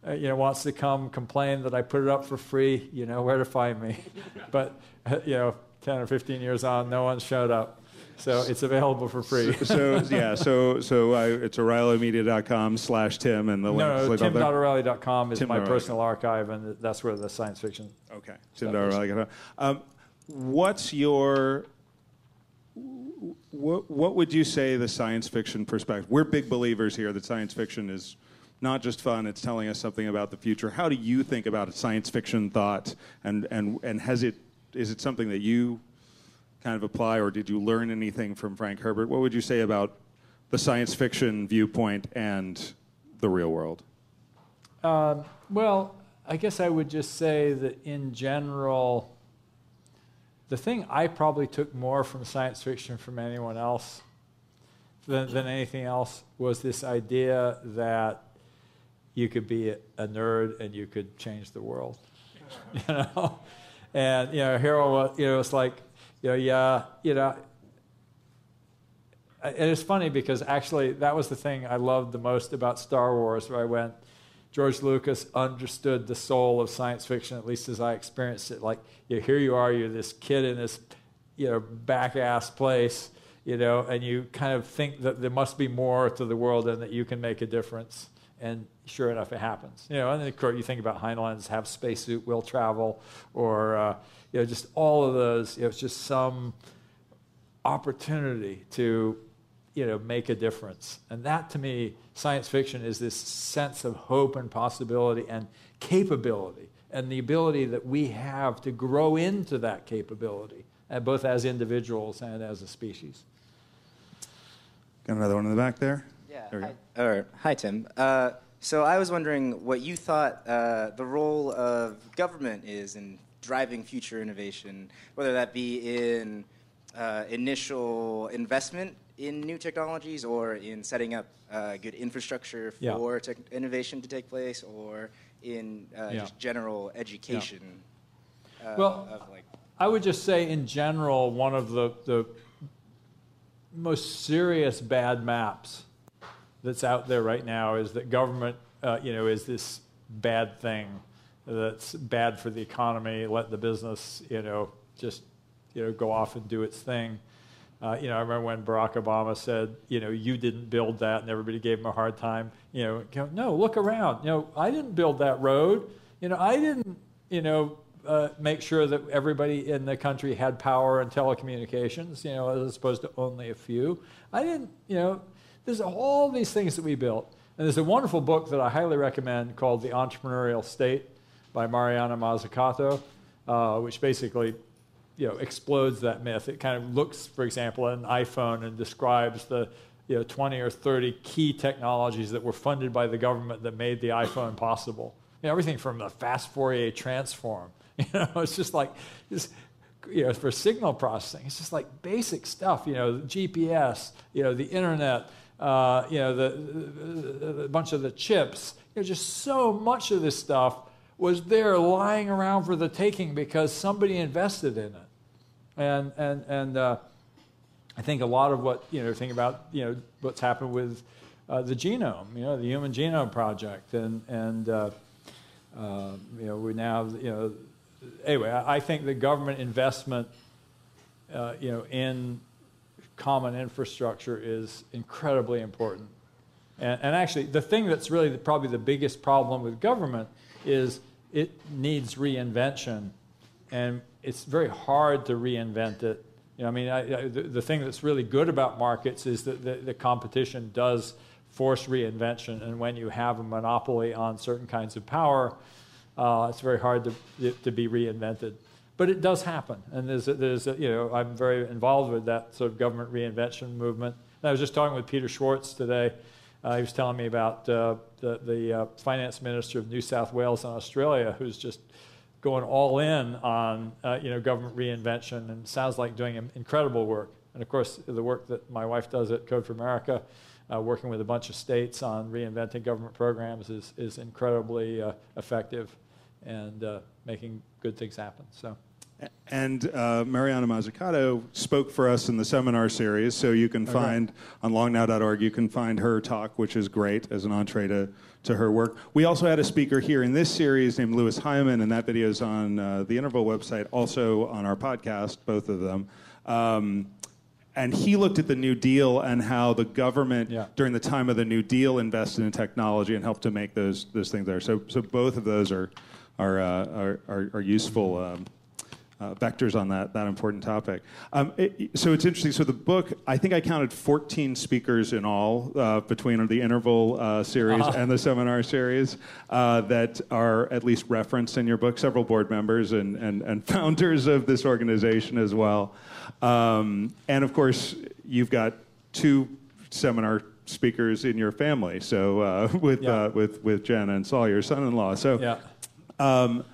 uh, you know, wants to come complain that I put it up for free, you know where to find me. but, uh, you know, 10 or 15 years on, no one showed up. So it's available for free. so, so, yeah, so so I, it's o'reillymedia.com slash Tim and the no, no, tim.o'reilly.com is Tim my personal archive, and that's where the science fiction. Okay, tim.o'reilly.com. Um, what's your what, what would you say the science fiction perspective? We're big believers here that science fiction is not just fun, it's telling us something about the future. How do you think about science fiction thought? And, and, and has it, is it something that you kind of apply, or did you learn anything from Frank Herbert? What would you say about the science fiction viewpoint and the real world? Uh, well, I guess I would just say that in general, the thing I probably took more from science fiction from anyone else than, than anything else was this idea that you could be a nerd and you could change the world. you know, And you know, Harold, you know, it's like, you know, yeah, you know. And it's funny because actually that was the thing I loved the most about Star Wars, where I went. George Lucas understood the soul of science fiction, at least as I experienced it. Like, you know, here you are, you're this kid in this, you know, back ass place, you know, and you kind of think that there must be more to the world and that you can make a difference. And sure enough, it happens. You know, and then of course you think about Heinlein's have spacesuit, will travel, or uh, you know, just all of those. You know, it's just some opportunity to you know make a difference. And that to me, science fiction is this sense of hope and possibility and capability, and the ability that we have to grow into that capability, uh, both as individuals and as a species. Got another one in the back there. Yeah. There Hi, go. or, hi, Tim. Uh, so I was wondering what you thought uh, the role of government is in driving future innovation, whether that be in uh, initial investment in new technologies or in setting up uh, good infrastructure Yeah. for tech innovation to take place, or in uh, Yeah. just general education. Uh, Well, of like, I would just say, in general, one of the, the most serious bad maps that's out there right now is that government, uh, you know, is this bad thing that's bad for the economy. Let the business, you know, just you know go off and do its thing. Uh, you know, I remember when Barack Obama said, you know, you didn't build that, and everybody gave him a hard time. You know, go, no, look around. You know, I didn't build that road. You know, I didn't, you know, uh, make sure that everybody in the country had power and telecommunications. You know, as opposed to only a few. I didn't, you know, there's all these things that we built. And there's a wonderful book that I highly recommend called The Entrepreneurial State by Mariana Mazzucato, uh, which basically you know, explodes that myth. It kind of looks, for example, at an iPhone and describes the you know, 20 or 30 key technologies that were funded by the government that made the iPhone possible. You know, everything from the fast Fourier transform. You know, it's just like, you know, for signal processing, it's just like basic stuff. You know, GPS, you know, the internet, uh, you know, the, a bunch of the chips. You know, just so much of this stuff was there lying around for the taking because somebody invested in it. And, and, and uh, I think a lot of what, you know, think about, you know, what's happened with uh, the genome, you know, the Human Genome Project. And, and uh, uh, you know, we now, you know, anyway, I, I think the government investment, uh, you know, in common infrastructure is incredibly important. And, and actually, the thing that's really the, probably the biggest problem with government is it needs reinvention, and it's very hard to reinvent it. You know, I mean, I, I, the, the thing that's really good about markets is that the, the competition does force reinvention, and when you have a monopoly on certain kinds of power, uh, it's very hard to, to be reinvented. But it does happen, and there's, a, there's a, you know, I'm very involved with that sort of government reinvention movement. And I was just talking with Peter Schwartz today. Uh, he was telling me about uh, the, the uh, finance minister of New South Wales in Australia, who's just going all in on uh, you know government reinvention, and sounds like doing incredible work. And of course, the work that my wife does at Code for America, uh, working with a bunch of states on reinventing government programs, is is incredibly uh, effective and making good things happen. So. And uh, Mariana Mazzucato spoke for us in the seminar series, so you can find on longnow.org, you can find her talk, which is great as an entree to, to her work. We also had a speaker here in this series named Louis Hyman, and that video is on uh, the Interval website, also on our podcast, both of them. Um, and he looked at the New Deal and how the government, Yeah. during the time of the New Deal, invested in technology and helped to make those, those things there. So, so both of those are, are, uh, are, are, are useful. Um, uh, vectors on that that important topic. Um, it, so it's interesting. So the book, I think I counted 14 speakers in all uh, between the interval uh, series and the seminar series uh, that are at least referenced in your book. Several board members and and, and founders of this organization as well. Um, and of course, you've got two seminar speakers in your family. So uh, with Yeah. uh, with with Jen and Saul, your son-in-law. So. Yeah. Um,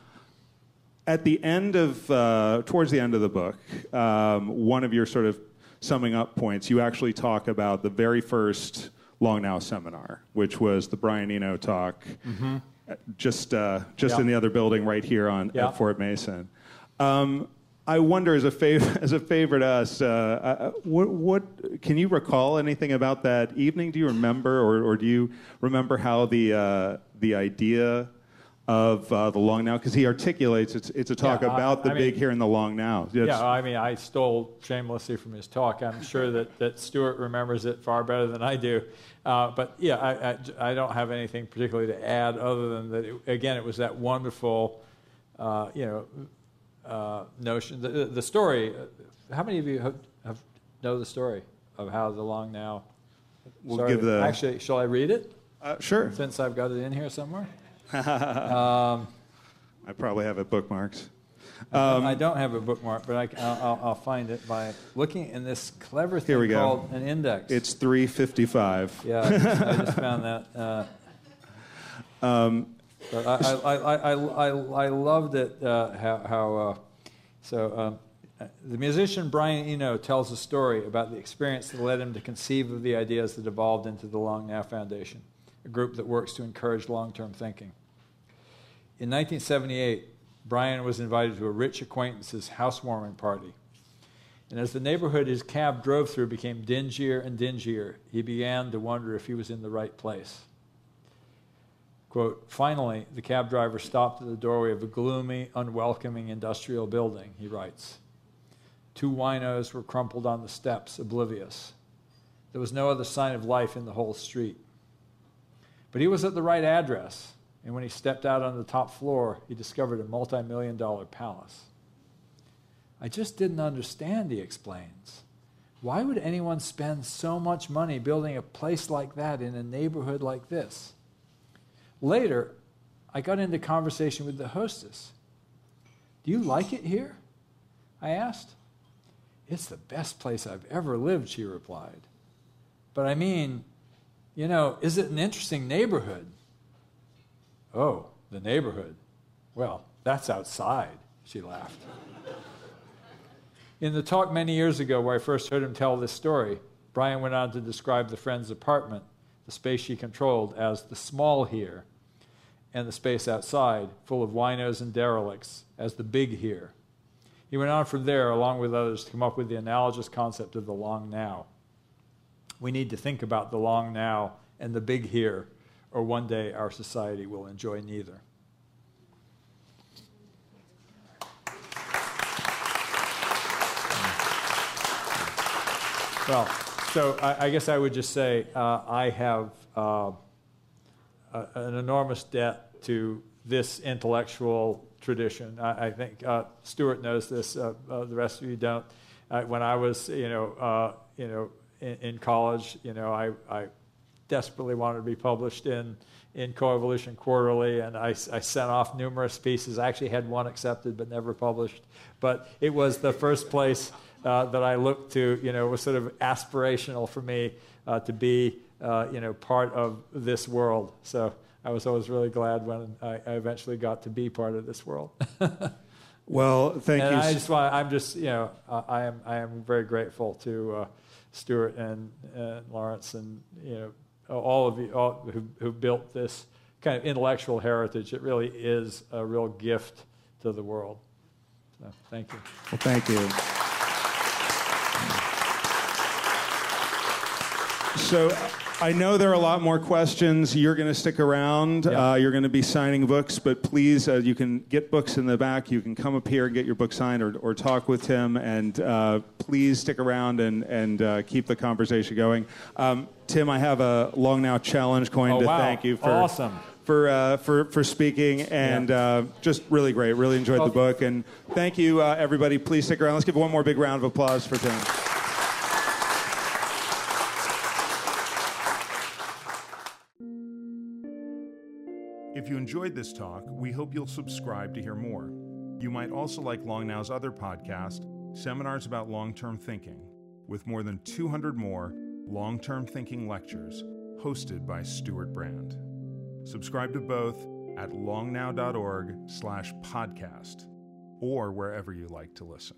at the end of, uh, towards the end of the book, um, one of your sort of summing up points, you actually talk about the very first Long Now seminar, which was the Brian Eno talk, uh, just uh, just Yeah. in the other building right here on Yeah. at Fort Mason. Um, I wonder, as a favor, as a favor to us, uh, uh, what, what can you recall anything about that evening? Do you remember, or, or do you remember how the uh, the idea of uh, the long now? Because he articulates it's it's a talk Yeah, I- about the I big mean- here and the long now. Yeah, I mean, I stole shamelessly from his talk. I'm sure that, that Stewart remembers it far better than I do. Uh, but yeah, I, I, I don't have anything particularly to add other than that, it, again, it was that wonderful, uh, you know, uh, notion. The, the story, uh, how many of you have, have know the story of how the long now? We'll give the- Actually, shall I read it uh, sure. since I've got it in here somewhere? I probably have it bookmarked. I don't have a bookmark, but I, will I'll, I'll find it by looking in this clever thing Here we go. called an index. It's three fifty five. yeah, I just, I just found that. Uh, Um, but I, I, I, I, I, I loved it uh, how, how uh, so um, uh, the musician Brian Eno tells a story about the experience that led him to conceive of the ideas that evolved into the Long Now Foundation, a group that works to encourage long-term thinking. In 1978, Brian was invited to a rich acquaintance's housewarming party. And as the neighborhood his cab drove through became dingier and dingier, he began to wonder if he was in the right place. Quote, finally, the cab driver stopped at the doorway of a gloomy, unwelcoming industrial building, he writes. Two winos were crumpled on the steps, oblivious. There was no other sign of life in the whole street. But he was at the right address, and when he stepped out on the top floor, he discovered a multi million dollar palace. I just didn't understand, he explains. Why would anyone spend so much money building a place like that in a neighborhood like this? Later, I got into conversation with the hostess. Do you like it here? I asked. It's the best place I've ever lived, she replied. But I mean, you know, is it an interesting neighborhood? Oh, the neighborhood. Well, that's outside, she laughed. In the talk many years ago, where I first heard him tell this story, Brian went on to describe the friend's apartment, the space she controlled, as the small here, and the space outside, full of winos and derelicts, as the big here. He went on from there, along with others, to come up with the analogous concept of the long now. We need to think about the long now and the big here, or one day our society will enjoy neither. Well, so I, I guess I would just say uh, I have uh, a, an enormous debt to this intellectual tradition. I, I think uh, Stewart knows this. Uh, uh, the rest of you don't. Uh, when I was, you know, you know, in, in college, you know, I, I desperately wanted to be published in in Coevolution Quarterly, and I, I sent off numerous pieces. I actually had one accepted but never published. But it was the first place uh, that I looked to. You know, it was sort of aspirational for me uh, to be, uh, you know, part of this world. So I was always really glad when I, I eventually got to be part of this world. Well, thank and you. I s- just want, I'm just, you know, uh, I am, I am very grateful to uh, Stewart and, and Lawrence and, you know, all of you all who, who built this kind of intellectual heritage. It really is a real gift to the world. So thank you. Well, thank you. So I know there are a lot more questions. You're going to stick around. Yeah. Uh, you're going to be signing books, but please, uh, you can get books in the back. You can come up here and get your book signed or, or talk with Tim. And uh, please stick around and, and uh, keep the conversation going. Um, Tim, I have a Long Now Challenge coin Oh, to wow. thank you for. Awesome. For, uh, for, for speaking and Yeah. uh, just really great. Really enjoyed Well- the book. And thank you, uh, everybody. Please stick around. Let's give one more big round of applause for Tim. You enjoyed this talk, we hope you'll subscribe to hear more. You might also like Long Now's other podcast, Seminars About Long Term Thinking, with more than 200 more long term thinking lectures hosted by Stewart Brand. Subscribe to both at longnow.org slash podcast or wherever you like to listen.